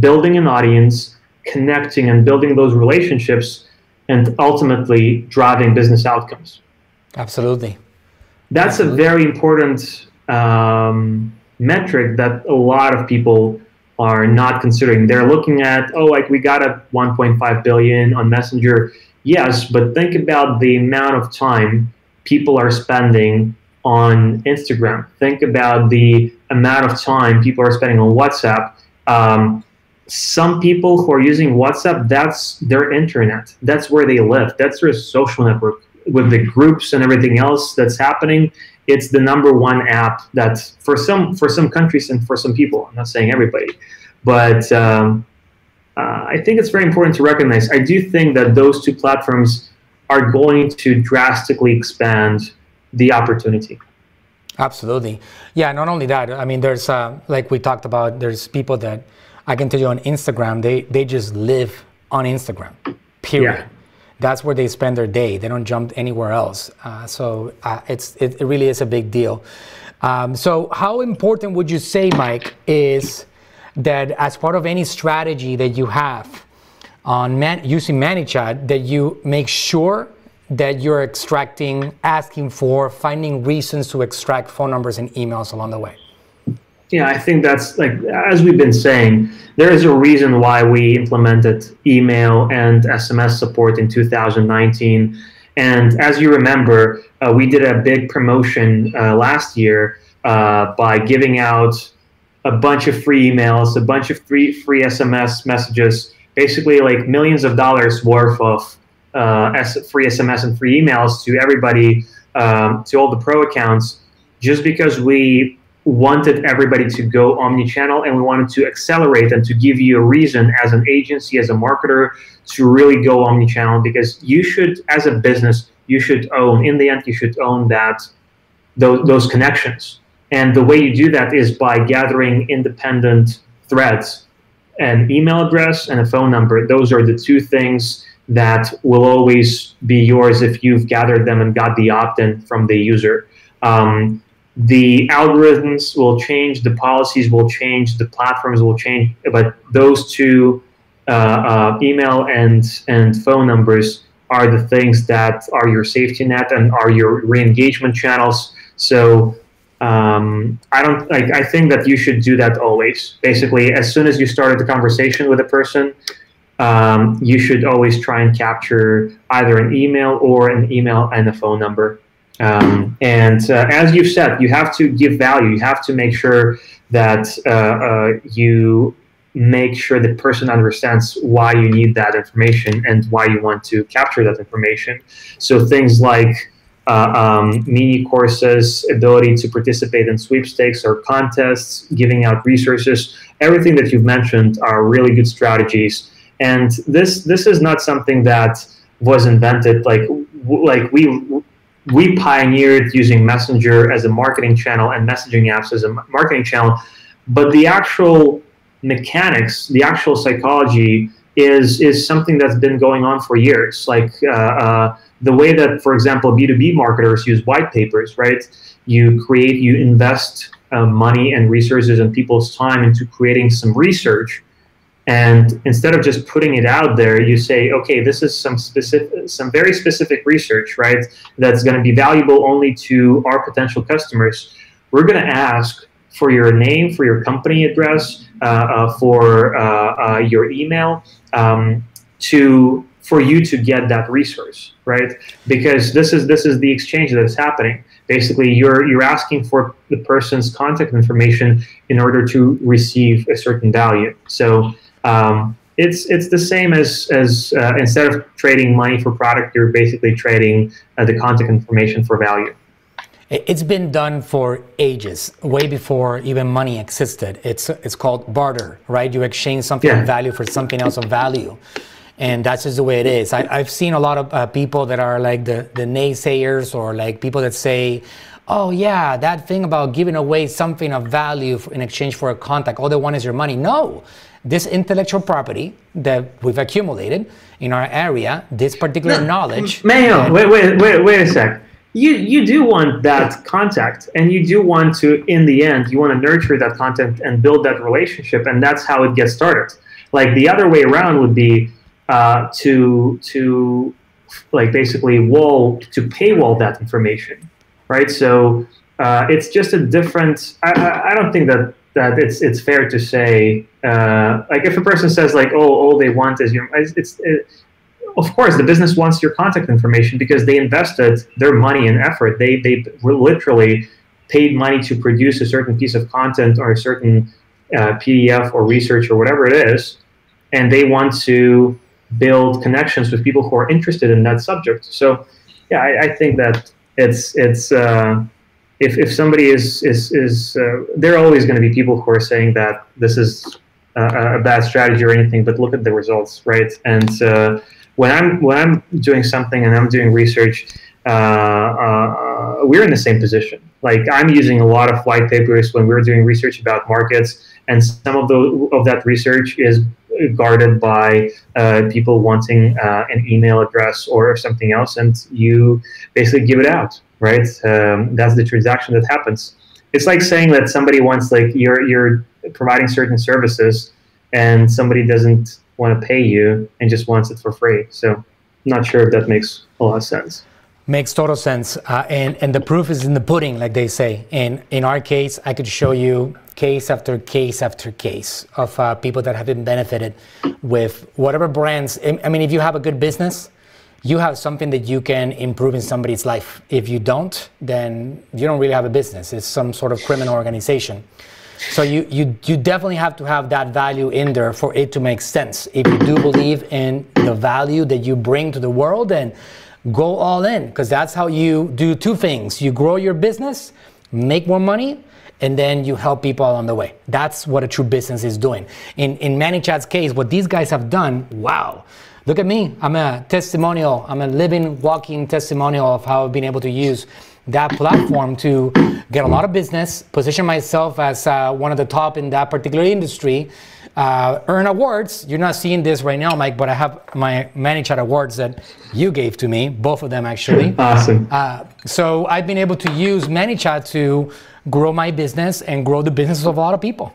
C: building an audience connecting and building those relationships and ultimately driving business outcomes?
A: Absolutely.
C: that's a very important um, metric that a lot of people are not considering. They're looking at, oh, like we got a 1.5 billion on Messenger. Yes, but think about the amount of time people are spending on Instagram. Think about the amount of time people are spending on WhatsApp. Um, some people who are using WhatsApp, that's their internet. That's where they live. That's their social network with the groups and everything else that's happening it's the number one app that for some for some countries and for some people i'm not saying everybody but um, uh, i think it's very important to recognize i do think that those two platforms are going to drastically expand the opportunity
A: Absolutely. Yeah, not only that, I mean, there's, uh, like we talked about, there's people that I can tell you on Instagram, they, they just live on Instagram, period.
C: Yeah.
A: That's where they spend their day. They don't jump anywhere else. Uh, so uh, it's, it, it really is a big deal. Um, so, how important would you say, Mike, is that as part of any strategy that you have on man, using ManyChat, that you make sure that you're extracting, asking for, finding reasons to extract phone numbers and emails along the way?
C: Yeah, I think that's like as we've been saying, there is a reason why we implemented email and SMS support in 2019. And as you remember, uh, we did a big promotion uh, last year uh, by giving out a bunch of free emails, a bunch of free free SMS messages, basically like millions of dollars worth of uh, free SMS and free emails to everybody, um, to all the pro accounts, just because we wanted everybody to go omni-channel and we wanted to accelerate and to give you a reason as an agency as a marketer to really go omni-channel because you should as a business you should own in the end you should own that those, those connections. And the way you do that is by gathering independent threads an email address and a phone number. Those are the two things that will always be yours if you've gathered them and got the opt-in from the user. Um, the algorithms will change, the policies will change, the platforms will change, but those two uh, uh, email and and phone numbers are the things that are your safety net and are your re-engagement channels. So um, I don't like. I think that you should do that always. Basically, as soon as you started the conversation with a person, um, you should always try and capture either an email or an email and a phone number. Um, and uh, as you've said, you have to give value. You have to make sure that uh, uh, you make sure the person understands why you need that information and why you want to capture that information. So things like uh, um, mini courses, ability to participate in sweepstakes or contests, giving out resources, everything that you've mentioned are really good strategies. And this this is not something that was invented like like we we pioneered using Messenger as a marketing channel and messaging apps as a marketing channel, but the actual mechanics, the actual psychology is is something that's been going on for years. Like uh, uh, the way that, for example, B two B marketers use white papers, right? You create, you invest uh, money and resources and people's time into creating some research and instead of just putting it out there you say okay this is some specific some very specific research right that's going to be valuable only to our potential customers. We're going to ask for your name for your company address uh, uh, for uh, uh, your email um, to for you to get that resource right? Because this is this is the exchange that is happening. Basically you're you're asking for the person's contact information in order to receive a certain value. So um, it's it's the same as as uh, instead of trading money for product, you're basically trading uh, the contact information for value.
A: It's been done for ages, way before even money existed. It's it's called barter, right? You exchange something yeah. of value for something else of value, and that's just the way it is. I, have seen a lot of uh, people that are like the the naysayers or like people that say. Oh yeah, that thing about giving away something of value in exchange for a contact. All they want is your money. No, this intellectual property that we've accumulated in our area, this particular no, knowledge.
C: Mayo, wait, wait, wait, wait a sec. You you do want that contact, and you do want to, in the end, you want to nurture that content and build that relationship, and that's how it gets started. Like the other way around would be uh, to to like basically wall to paywall that information, right? So uh, it's just a different. I, I, I don't think that that it's it's fair to say uh, like if a person says like oh all they want is your it's, it, of course the business wants your contact information because they invested their money and effort. They they literally paid money to produce a certain piece of content or a certain uh, PDF or research or whatever it is and they want to build connections with people who are interested in that subject. So yeah I, I think that it's it's uh, if, if somebody is is is uh, there are always going to be people who are saying that this is a, a bad strategy or anything, but look at the results, right? And uh, when I'm when I'm doing something and I'm doing research, uh, uh, we're in the same position. Like I'm using a lot of white papers when we're doing research about markets, and some of the of that research is guarded by uh, people wanting uh, an email address or something else, and you basically give it out right? Um, that's the transaction that happens. It's like saying that somebody wants like you're you're providing certain services and somebody doesn't want to pay you and just wants it for free. So I'm not sure if that makes a lot of sense.
A: Makes total sense, uh, and and the proof is in the pudding, like they say. And in our case, I could show you case after case after case of uh, people that have been benefited with whatever brands. I mean, if you have a good business, you have something that you can improve in somebody's life. If you don't, then you don't really have a business. It's some sort of criminal organization. So you, you, you definitely have to have that value in there for it to make sense. If you do believe in the value that you bring to the world, then go all in because that's how you do two things. You grow your business, make more money, and then you help people along the way. That's what a true business is doing. In, in ManyChat's case, what these guys have done, wow Look at me. I'm a testimonial. I'm a living, walking testimonial of how I've been able to use that platform to get a lot of business, position myself as uh, one of the top in that particular industry, uh, earn awards. You're not seeing this right now, Mike, but I have my ManyChat awards that you gave to me, both of them actually. <laughs>
C: Awesome.
A: Uh, so I've been able to use ManyChat to grow my business and grow the business of a lot of people.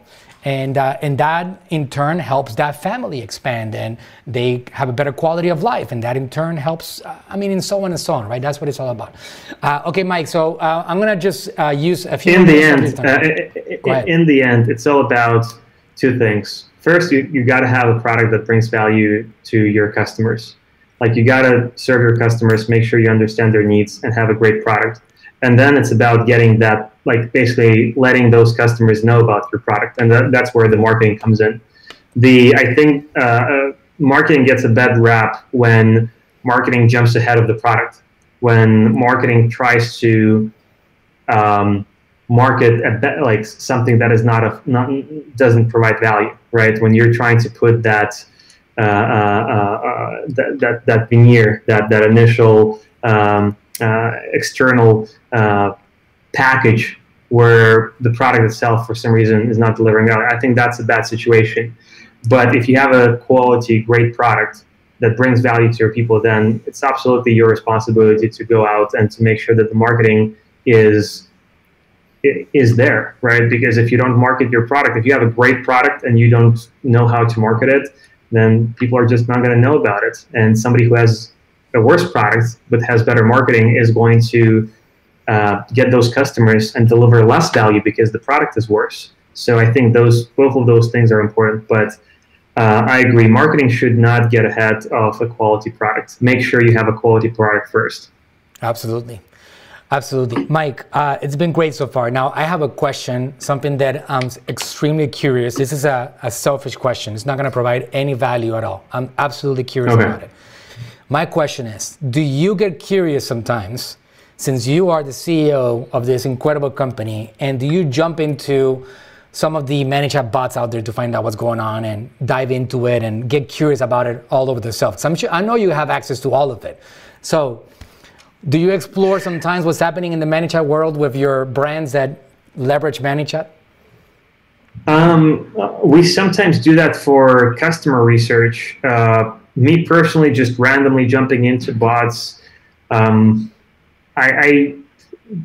A: And, uh, and that in turn helps that family expand and they have a better quality of life. And that in turn helps, uh, I mean, and so on and so on, right? That's what it's all about. Uh, okay, Mike, so uh, I'm going to just uh, use a few
C: In the end, uh, in the end, it's all about two things. First, you, you got to have a product that brings value to your customers. Like you got to serve your customers, make sure you understand their needs, and have a great product. And then it's about getting that, like basically letting those customers know about your product, and that, that's where the marketing comes in. The I think uh, uh, marketing gets a bad rap when marketing jumps ahead of the product. When marketing tries to um, market a like something that is not a not doesn't provide value, right? When you're trying to put that uh, uh, uh, that, that that veneer, that that initial um, uh, external package where the product itself, for some reason, is not delivering value. I think that's a bad situation. But if you have a quality, great product that brings value to your people, then it's absolutely your responsibility to go out and to make sure that the marketing is is there, right? Because if you don't market your product, if you have a great product and you don't know how to market it, then people are just not going to know about it. And somebody who has a worse product but has better marketing is going to uh, get those customers and deliver less value because the product is worse. So I think those both of those things are important. But uh, I agree, marketing should not get ahead of a quality product. Make sure you have a quality product first.
A: Absolutely. Absolutely. Mike, uh, it's been great so far. Now, I have a question, something that I'm extremely curious. This is a, a selfish question. It's not going to provide any value at all. I'm absolutely curious
C: Okay.
A: about it. My question is Do you get curious sometimes, since you are the CEO of this incredible company, and do you jump into some of the ManyChat bots out there to find out what's going on and dive into it and get curious about it all over the self? 'Cause I'm sure, I know you have access to all of it. So, do you explore sometimes what's happening in the ManyChat world with your brands that leverage ManyChat?
C: Um, we sometimes do that for customer research. Uh, me personally, just randomly jumping into bots, um, I, I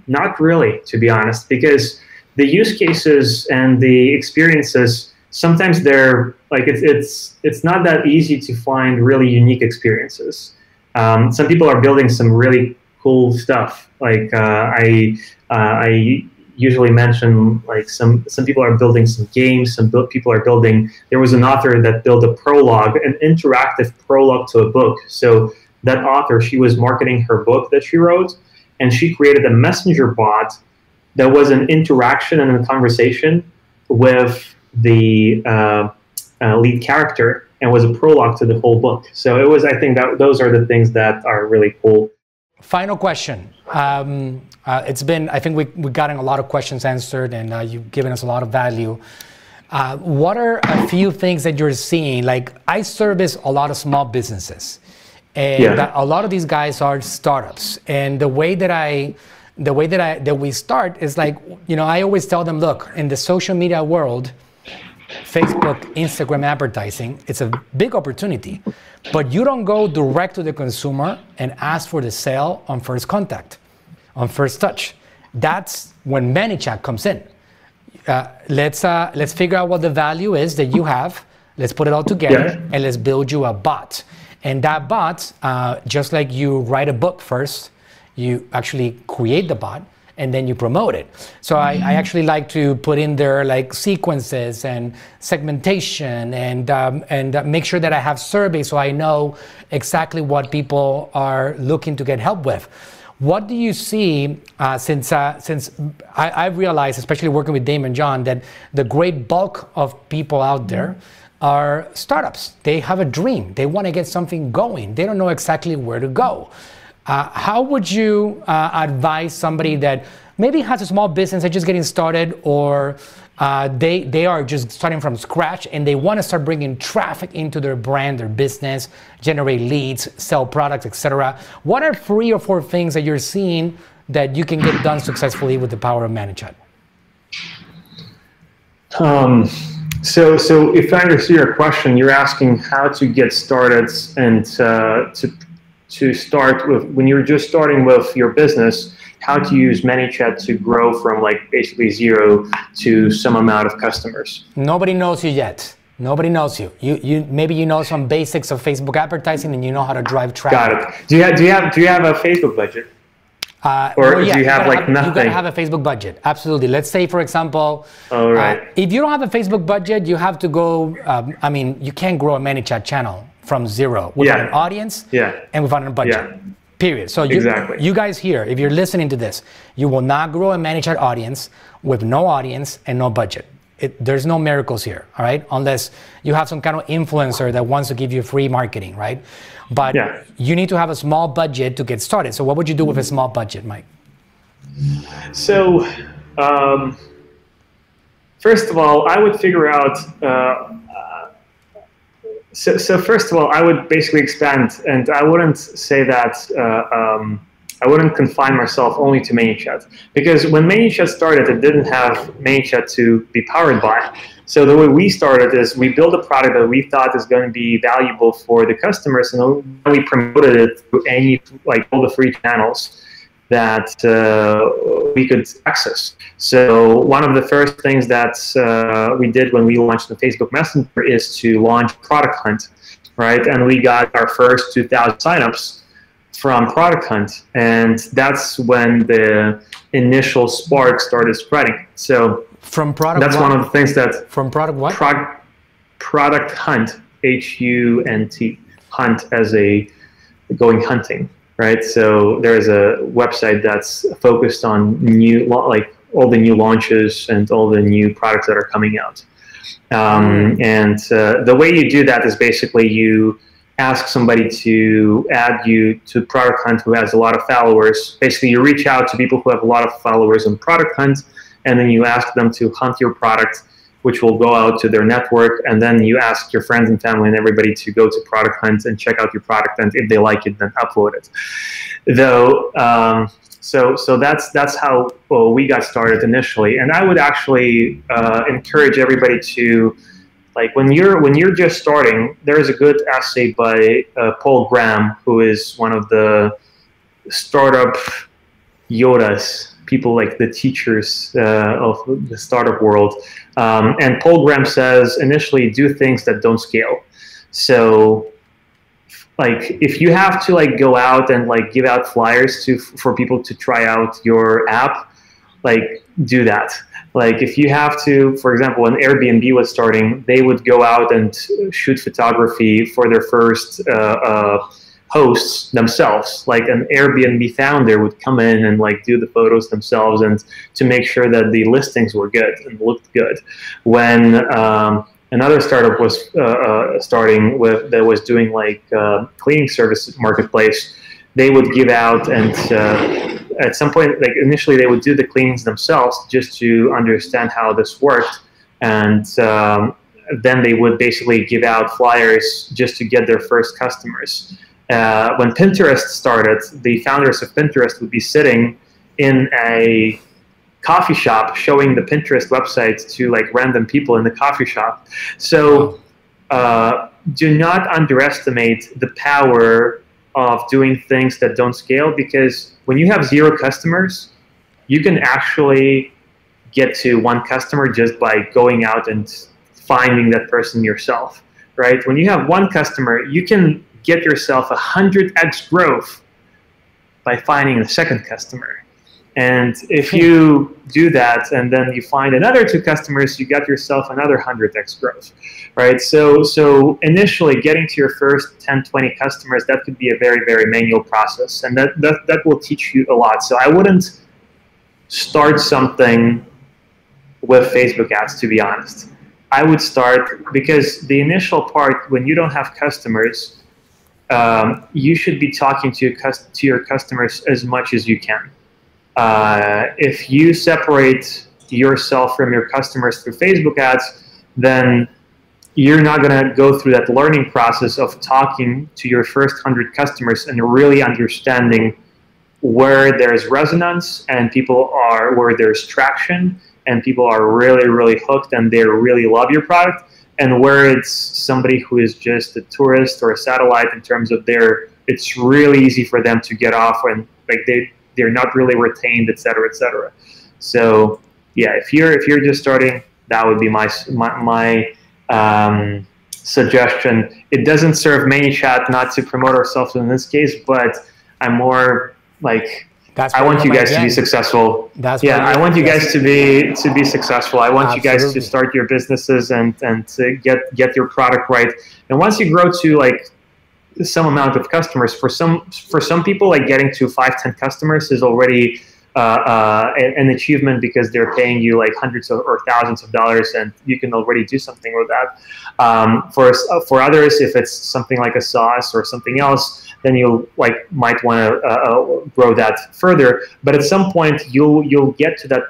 C: not really, to be honest, because the use cases and the experiences sometimes they're like it's it's it's not that easy to find really unique experiences. Um, some people are building some really cool stuff. Like uh, I uh, I usually mention like some some people are building some games. Some people are building. There was an author that built a prologue, an interactive prologue to a book. So that author, she was marketing her book that she wrote, and she created a messenger bot that was an interaction and a conversation with the uh, uh, lead character and was a prologue to the whole book. So it was, I think that those are the things that are really cool.
A: Final question. Um, uh, it's been, I think we, we've gotten a lot of questions answered and uh, you've given us a lot of value. Uh, what are a few things that you're seeing? Like, I service a lot of small businesses, and
C: Yeah.
A: a lot of these guys are startups. And the way that I, the way that I that we start is like, you know, I always tell them, look, in the social media world, Facebook, Instagram advertising, it's a big opportunity. But you don't go direct to the consumer and ask for the sale on first contact, on first touch. That's when ManyChat comes in. Uh, let's, uh, let's figure out what the value is that you have. Let's put it all together
C: Yeah.
A: and let's build you a bot. And that bot, uh, just like you write a book first, you actually create the bot and then you promote it. So I, I actually like to put in there like sequences and segmentation and um, and uh, make sure that I have surveys so I know exactly what people are looking to get help with. What do you see uh, since uh, since I, I've realized, especially working with Daymond John, that the great bulk of people out there are startups. They have a dream. They want to get something going. They don't know exactly where to go. Uh, how would you uh, advise somebody that maybe has a small business that's just getting started, or uh, they they are just starting from scratch and they want to start bringing traffic into their brand, their business, generate leads, sell products, etc. What are three or four things that you're seeing that you can get done successfully with the power of ManyChat?
C: Um, so, so if I understand your question, you're asking how to get started and uh, to to start with when you're just starting with your business, how to use ManyChat to grow from like basically zero to some amount of customers.
A: Nobody knows you yet. Nobody knows you. You, you maybe you know some basics of Facebook advertising and you know how to drive traffic.
C: Got it. Do you have do you have do you have a Facebook budget?
A: Uh,
C: or well, yeah, do you have
A: you
C: like
A: have,
C: nothing?
A: You gotta have a Facebook budget. Absolutely. Let's say, for example,
C: oh, right.
A: uh, if you don't have a Facebook budget, you have to go. Um, I mean, you can't grow a ManyChat channel from zero without
C: yeah.
A: an audience
C: yeah.
A: and without a budget.
C: Yeah.
A: Period. So you,
C: exactly.
A: you guys here, if you're listening to this, you will not grow a ManyChat audience with no audience and no budget. It, there's no miracles here, all right? Unless you have some kind of influencer that wants to give you free marketing, right? But
C: yeah.
A: you need to have a small budget to get started. So what would you do with a small budget, Mike?
C: So, um, first of all, I would figure out. Uh, so, so first of all, I would basically expand, and I wouldn't say that. Uh, um, I wouldn't confine myself only to ManyChat because when ManyChat started, it didn't have ManyChat to be powered by. So the way we started is we built a product that we thought is going to be valuable for the customers, and we promoted it through any like all the free channels that uh, we could access. So one of the first things that uh, we did when we launched the Facebook Messenger is to launch Product Hunt, right? And we got our first 2,000 signups from Product Hunt, and that's when the initial spark started spreading. So
A: from product,
C: that's
A: what?
C: one of the things that
A: from product what?
C: Pro- product Hunt, H U N T, hunt as a going hunting right? So there's a website that's focused on new, like all the new launches and all the new products that are coming out. Um, and uh, the way you do that is basically you ask somebody to add you to Product Hunt who has a lot of followers. Basically, you reach out to people who have a lot of followers on Product Hunt, and then you ask them to hunt your product which will go out to their network, and then you ask your friends and family and everybody to go to Product Hunt and check out your product, and if they like it, then upload it. Though, um, so so that's that's how well, we got started initially, and I would actually uh, encourage everybody to like when you're when you're just starting. There is a good essay by uh, Paul Graham, who is one of the startup Yodas people like the teachers uh, of the startup world. Um, and Paul Graham says initially do things that don't scale. So like if you have to like go out and like give out flyers to for people to try out your app, like do that. Like if you have to, for example, when Airbnb was starting, they would go out and shoot photography for their first uh, uh, hosts themselves. Like an airbnb founder would come in and like do the photos themselves and to make sure that the listings were good and looked good. When um, another startup was uh, uh, starting with that was doing like uh, cleaning service marketplace they would give out and uh, at some point like initially they would do the cleanings themselves just to understand how this worked and um, then they would basically give out flyers just to get their first customers uh, when Pinterest started, the founders of Pinterest would be sitting in a coffee shop showing the Pinterest website to like random people in the coffee shop. So uh, do not underestimate the power of doing things that don't scale because when you have zero customers, you can actually get to one customer just by going out and finding that person yourself, right? When you have one customer, you can get yourself a 100x growth by finding a second customer. And if you do that and then you find another two customers, you got yourself another 100x growth, right? So, so initially getting to your first 10, 20 customers, that could be a very, very manual process. And that, that, that will teach you a lot. So I wouldn't start something with Facebook ads, to be honest. I would start because the initial part, when you don't have customers, um, you should be talking to your, to your customers as much as you can. Uh, if you separate yourself from your customers through Facebook ads, then you're not going to go through that learning process of talking to your first 100 customers and really understanding where there's resonance and people are where there's traction and people are really really hooked and they really love your product and where it's somebody who is just a tourist or a satellite in terms of their it's really easy for them to get off and like they they're not really retained et cetera et cetera so yeah if you're if you're just starting that would be my my, my um, suggestion it doesn't serve ManyChat not to promote ourselves in this case but i'm more like that's I want you guys to be successful. That's yeah. I want you guys to be to be successful. I want Absolutely. you guys to start your businesses and and to get get your product right. And once you grow to like some amount of customers, for some for some people, like getting to five ten customers is already uh, uh, an achievement because they're paying you like hundreds of, or thousands of dollars, and you can already do something with that. Um, for for others, if it's something like a SaaS or something else, then you like might want to uh, uh, grow that further. But at some point, you'll you'll get to that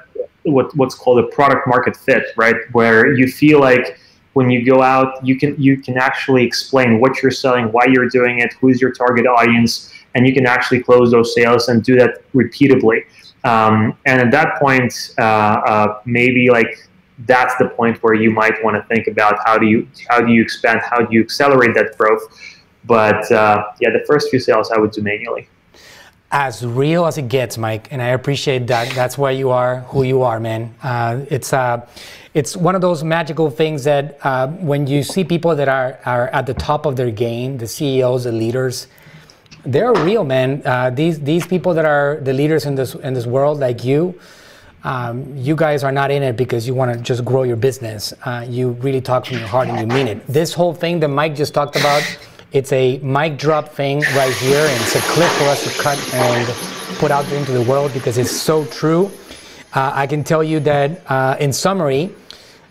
C: what what's called a product market fit, right? Where you feel like when you go out, you can you can actually explain what you're selling, why you're doing it, who's your target audience, and you can actually close those sales and do that repeatedly. Um, and at that point, uh, uh, maybe like that's the point where you might want to think about how do you how do you expand, how do you accelerate that growth. But uh, yeah, the first few sales I would do manually.
A: As real as it gets, Mike, and I appreciate that. That's why you are who you are, man. Uh, it's uh, it's one of those magical things that uh, when you see people that are are at the top of their game, the CEOs, the leaders, they're real, man. Uh, these these people that are the leaders in this in this world, like you. Um, you guys are not in it because you want to just grow your business. Uh, you really talk from your heart and you mean it. This whole thing that Mike just talked about it's a mic drop thing right here, and it's a clip for us to cut and put out into the world because it's so true. Uh, I can tell you that uh, in summary,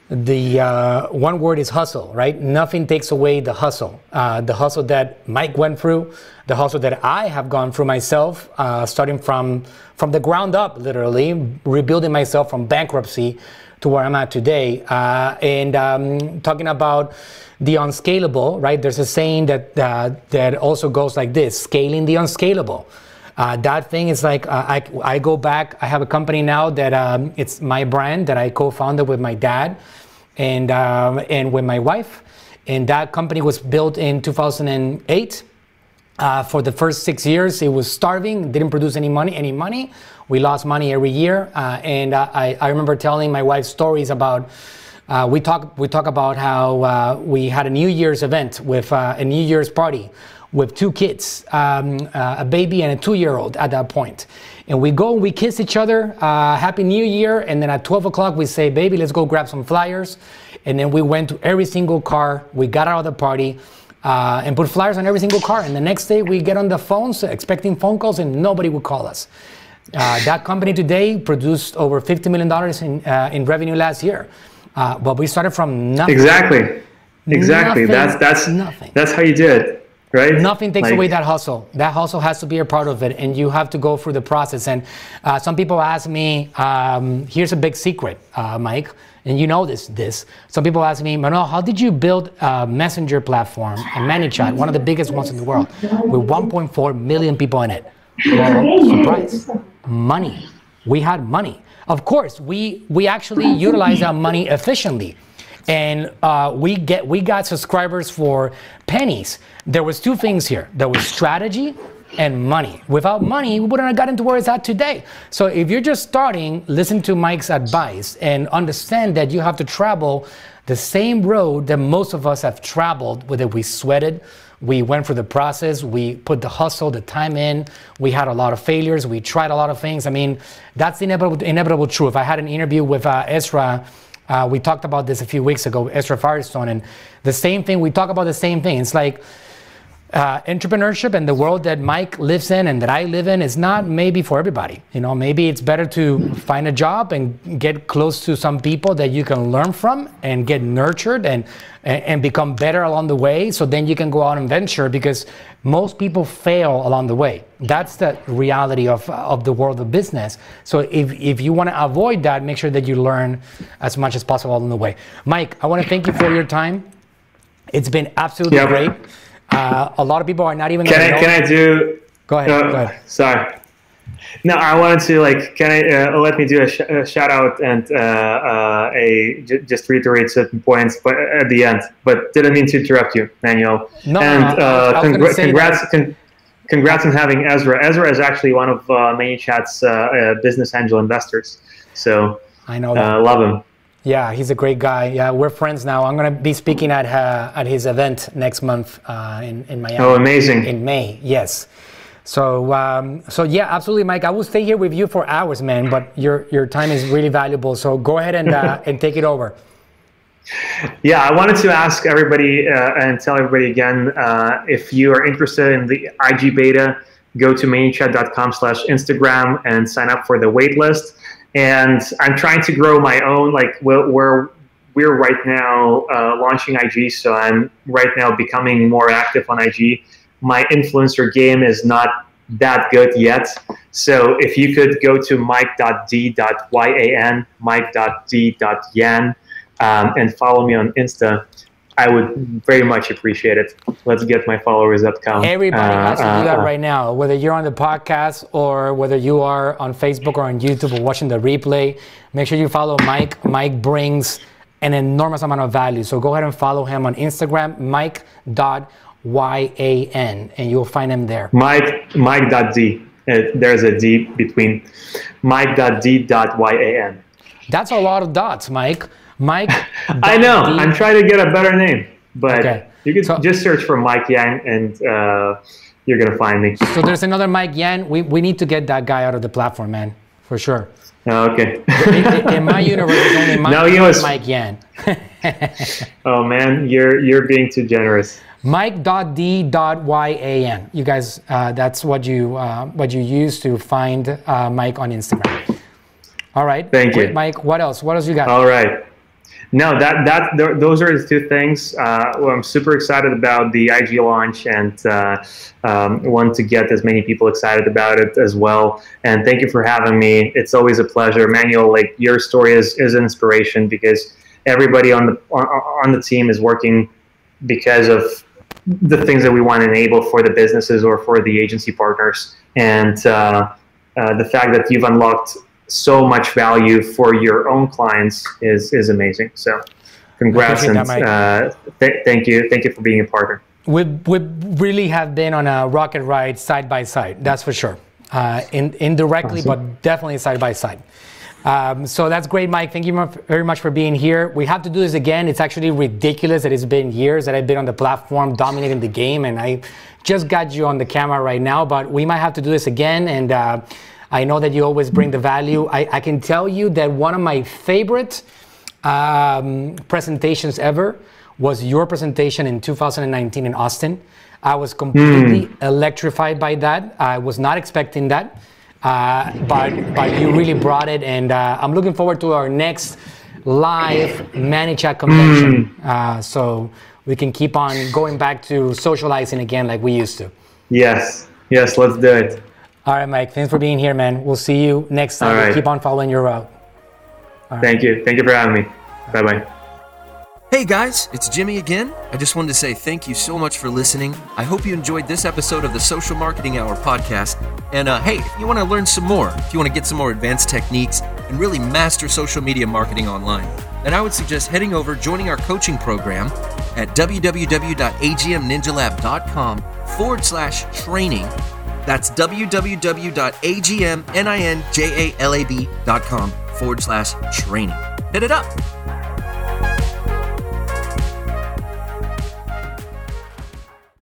A: the uh, one word is hustle, right? Nothing takes away the hustle. Uh, the hustle that Mike went through, the hustle that I have gone through myself, uh, starting from from the ground up, literally rebuilding myself from bankruptcy to where I'm at today, uh, and um, talking about the unscalable, right? There's a saying that uh, that also goes like this: scaling the unscalable. Uh, that thing is like uh, I, I go back. I have a company now that um, it's my brand that I co-founded with my dad and um, and with my wife, and that company was built in 2008. Uh, for the first six years, it was starving, didn't produce any money. Any money, we lost money every year. Uh, and uh, I, I remember telling my wife stories about uh, we talk we talk about how uh, we had a New Year's event with uh, a New Year's party with two kids, um, a baby and a two-year-old at that point. And we go we kiss each other, Happy New Year, and then at 12 o'clock we say, baby, let's go grab some flyers. And then we went to every single car, we got out of the party, uh, and put flyers on every single car. And the next day we get on the phones expecting phone calls and nobody would call us. that company today produced over $50 million in, in revenue last year. Uh, but we started from nothing.
C: Exactly. Exactly. Nothing, that's that's nothing. That's how you do it, right?
A: Nothing takes like, away that hustle. That hustle has to be a part of it, and you have to go through the process. And uh, some people ask me, um, "Here's a big secret, uh, Mike." And you know this. This. Some people ask me, Manuel, how did you build a messenger platform and ManyChat, one of the biggest ones in the world, with 1.4 million people in it? Surprise, money. We had money. Of course, we we actually utilize our money efficiently, and uh, we get we got subscribers for pennies. There was two things here. There was strategy and money. Without money, we wouldn't have gotten to where it's at today. So if you're just starting, listen to Mike's advice and understand that you have to travel the same road that most of us have traveled, whether we sweated, we went through the process. We put the hustle, the time in. We had a lot of failures. We tried a lot of things. I mean, that's the inevitable, inevitable truth. If I had an interview with uh, Ezra. Uh, we talked about this a few weeks ago, Ezra Firestone, and the same thing. We talk about the same thing. It's like uh, entrepreneurship and the world that Mike lives in and that I live in is not maybe for everybody. You know, maybe it's better to find a job and get close to some people that you can learn from and get nurtured and and become better along the way. So then you can go out and venture because most people fail along the way. That's the reality of of the world of business. So if if you want to avoid that, make sure that you learn as much as possible along the way. Mike, I want to thank you for your time. It's been absolutely yeah, great. Uh, a lot of people are not even.
C: Can I? Know. Can I do?
A: Go ahead. Uh, go ahead.
C: Sorry. No, I wanted to like, can I uh, let me do a, sh- a shout out and uh, uh, a j- just reiterate certain points, but at the end. But didn't mean to interrupt you, Manuel.
A: No,
C: and
A: no, I was- I was gonna
C: congra-
A: say
C: congrats, con- congrats on having Ezra. Ezra is actually one of uh, ManyChat's uh, uh, business angel investors. So
A: I know that.
C: uh, love him.
A: Yeah, he's a great guy. Yeah, we're friends now. I'm gonna be speaking at uh, at his event next month uh, in in Miami.
C: Oh, amazing.
A: In May, yes. So um, so yeah, absolutely, Mike. I will stay here with you for hours, man. But your your time is really valuable. So go ahead and uh, <laughs> and take it over.
C: Yeah, I wanted to ask everybody uh, and tell everybody again uh, if you are interested in the IG beta, go to manychat.com slash Instagram and sign up for the wait list. And I'm trying to grow my own, like we're, we're, we're right now uh, launching IG, so I'm right now becoming more active on IG. My influencer game is not that good yet. So if you could go to mike.d.yan, mike.d.yan, um, and follow me on Insta, I would very much appreciate it. Let's get my followers up count.
A: Everybody
C: Uh,
A: has to do that
C: uh,
A: right now, whether you're on the podcast or whether you are on Facebook or on YouTube or watching the replay. Make sure you follow Mike. Mike brings an enormous amount of value. So go ahead and follow him on Instagram, mike.yan, and you'll find him there.
C: Mike, Mike.d. Uh, there's a D between Mike.d.yan.
A: That's a lot of dots, Mike. Mike. <laughs>
C: I know.
A: D-
C: I'm trying to get a better name, but
A: Okay.
C: you can
A: So-
C: just search for Mike Yan and uh, you're going to find me.
A: So there's another Mike Yan. We, we need to get that guy out of the platform, man, for sure.
C: Okay.
A: In, in my universe, it's only <laughs> Mike,
C: No, he was-
A: Mike Yan. <laughs>
C: oh man, you're you're being too generous.
A: Mike.d.yan. You guys, uh, that's what you uh, what you use to find uh, Mike on Instagram. All right.
C: Thank
A: Great,
C: you.
A: Mike. What else? What else you got?
C: All right. No, that that th- those are the two things. Uh, well, I'm super excited about the IG launch and uh, um, want to get as many people excited about it as well. And thank you for having me. It's always a pleasure, Manuel. Like your story is is an inspiration because everybody on the on, on the team is working because of the things that we want to enable for the businesses or for the agency partners. And uh, uh, the fact that you've unlocked so much value for your own clients is is amazing. So, congrats and
A: that,
C: uh, th- thank you, thank you for being a partner.
A: We, we really have been on a rocket ride side by side, that's for sure. Uh, in, indirectly, but definitely side by side. Um, so that's great, Mike. Thank you very much for being here. We have to do this again. It's actually ridiculous that it's been years that I've been on the platform dominating the game, and I just got you on the camera right now, but we might have to do this again. And uh, I know that you always bring the value. I, I can tell you that one of my favorite um, presentations ever was your presentation in 2019 in Austin. I was completely electrified by that. I was not expecting that, uh, but but you really brought it, and uh, I'm looking forward to our next live ManyChat convention. Uh, so we can keep on going back to socializing again like we used to.
C: Yes, yes, let's do it.
A: All right, Mike. Thanks for being here, man. We'll see you next time.
C: All right.
A: Keep on following your route.
C: Thank you, thank you for having me. Bye bye.
B: Hey guys, it's Jimmy again. I just wanted to say thank you so much for listening. I hope you enjoyed this episode of the Social Marketing Hour podcast. And uh, hey, if you want to learn some more, if you want to get some more advanced techniques and really master social media marketing online, then I would suggest heading over, joining our coaching program at www.agmninjalab.com forward slash training. That's www.agmninjalab.com forward slash training. Hit it up.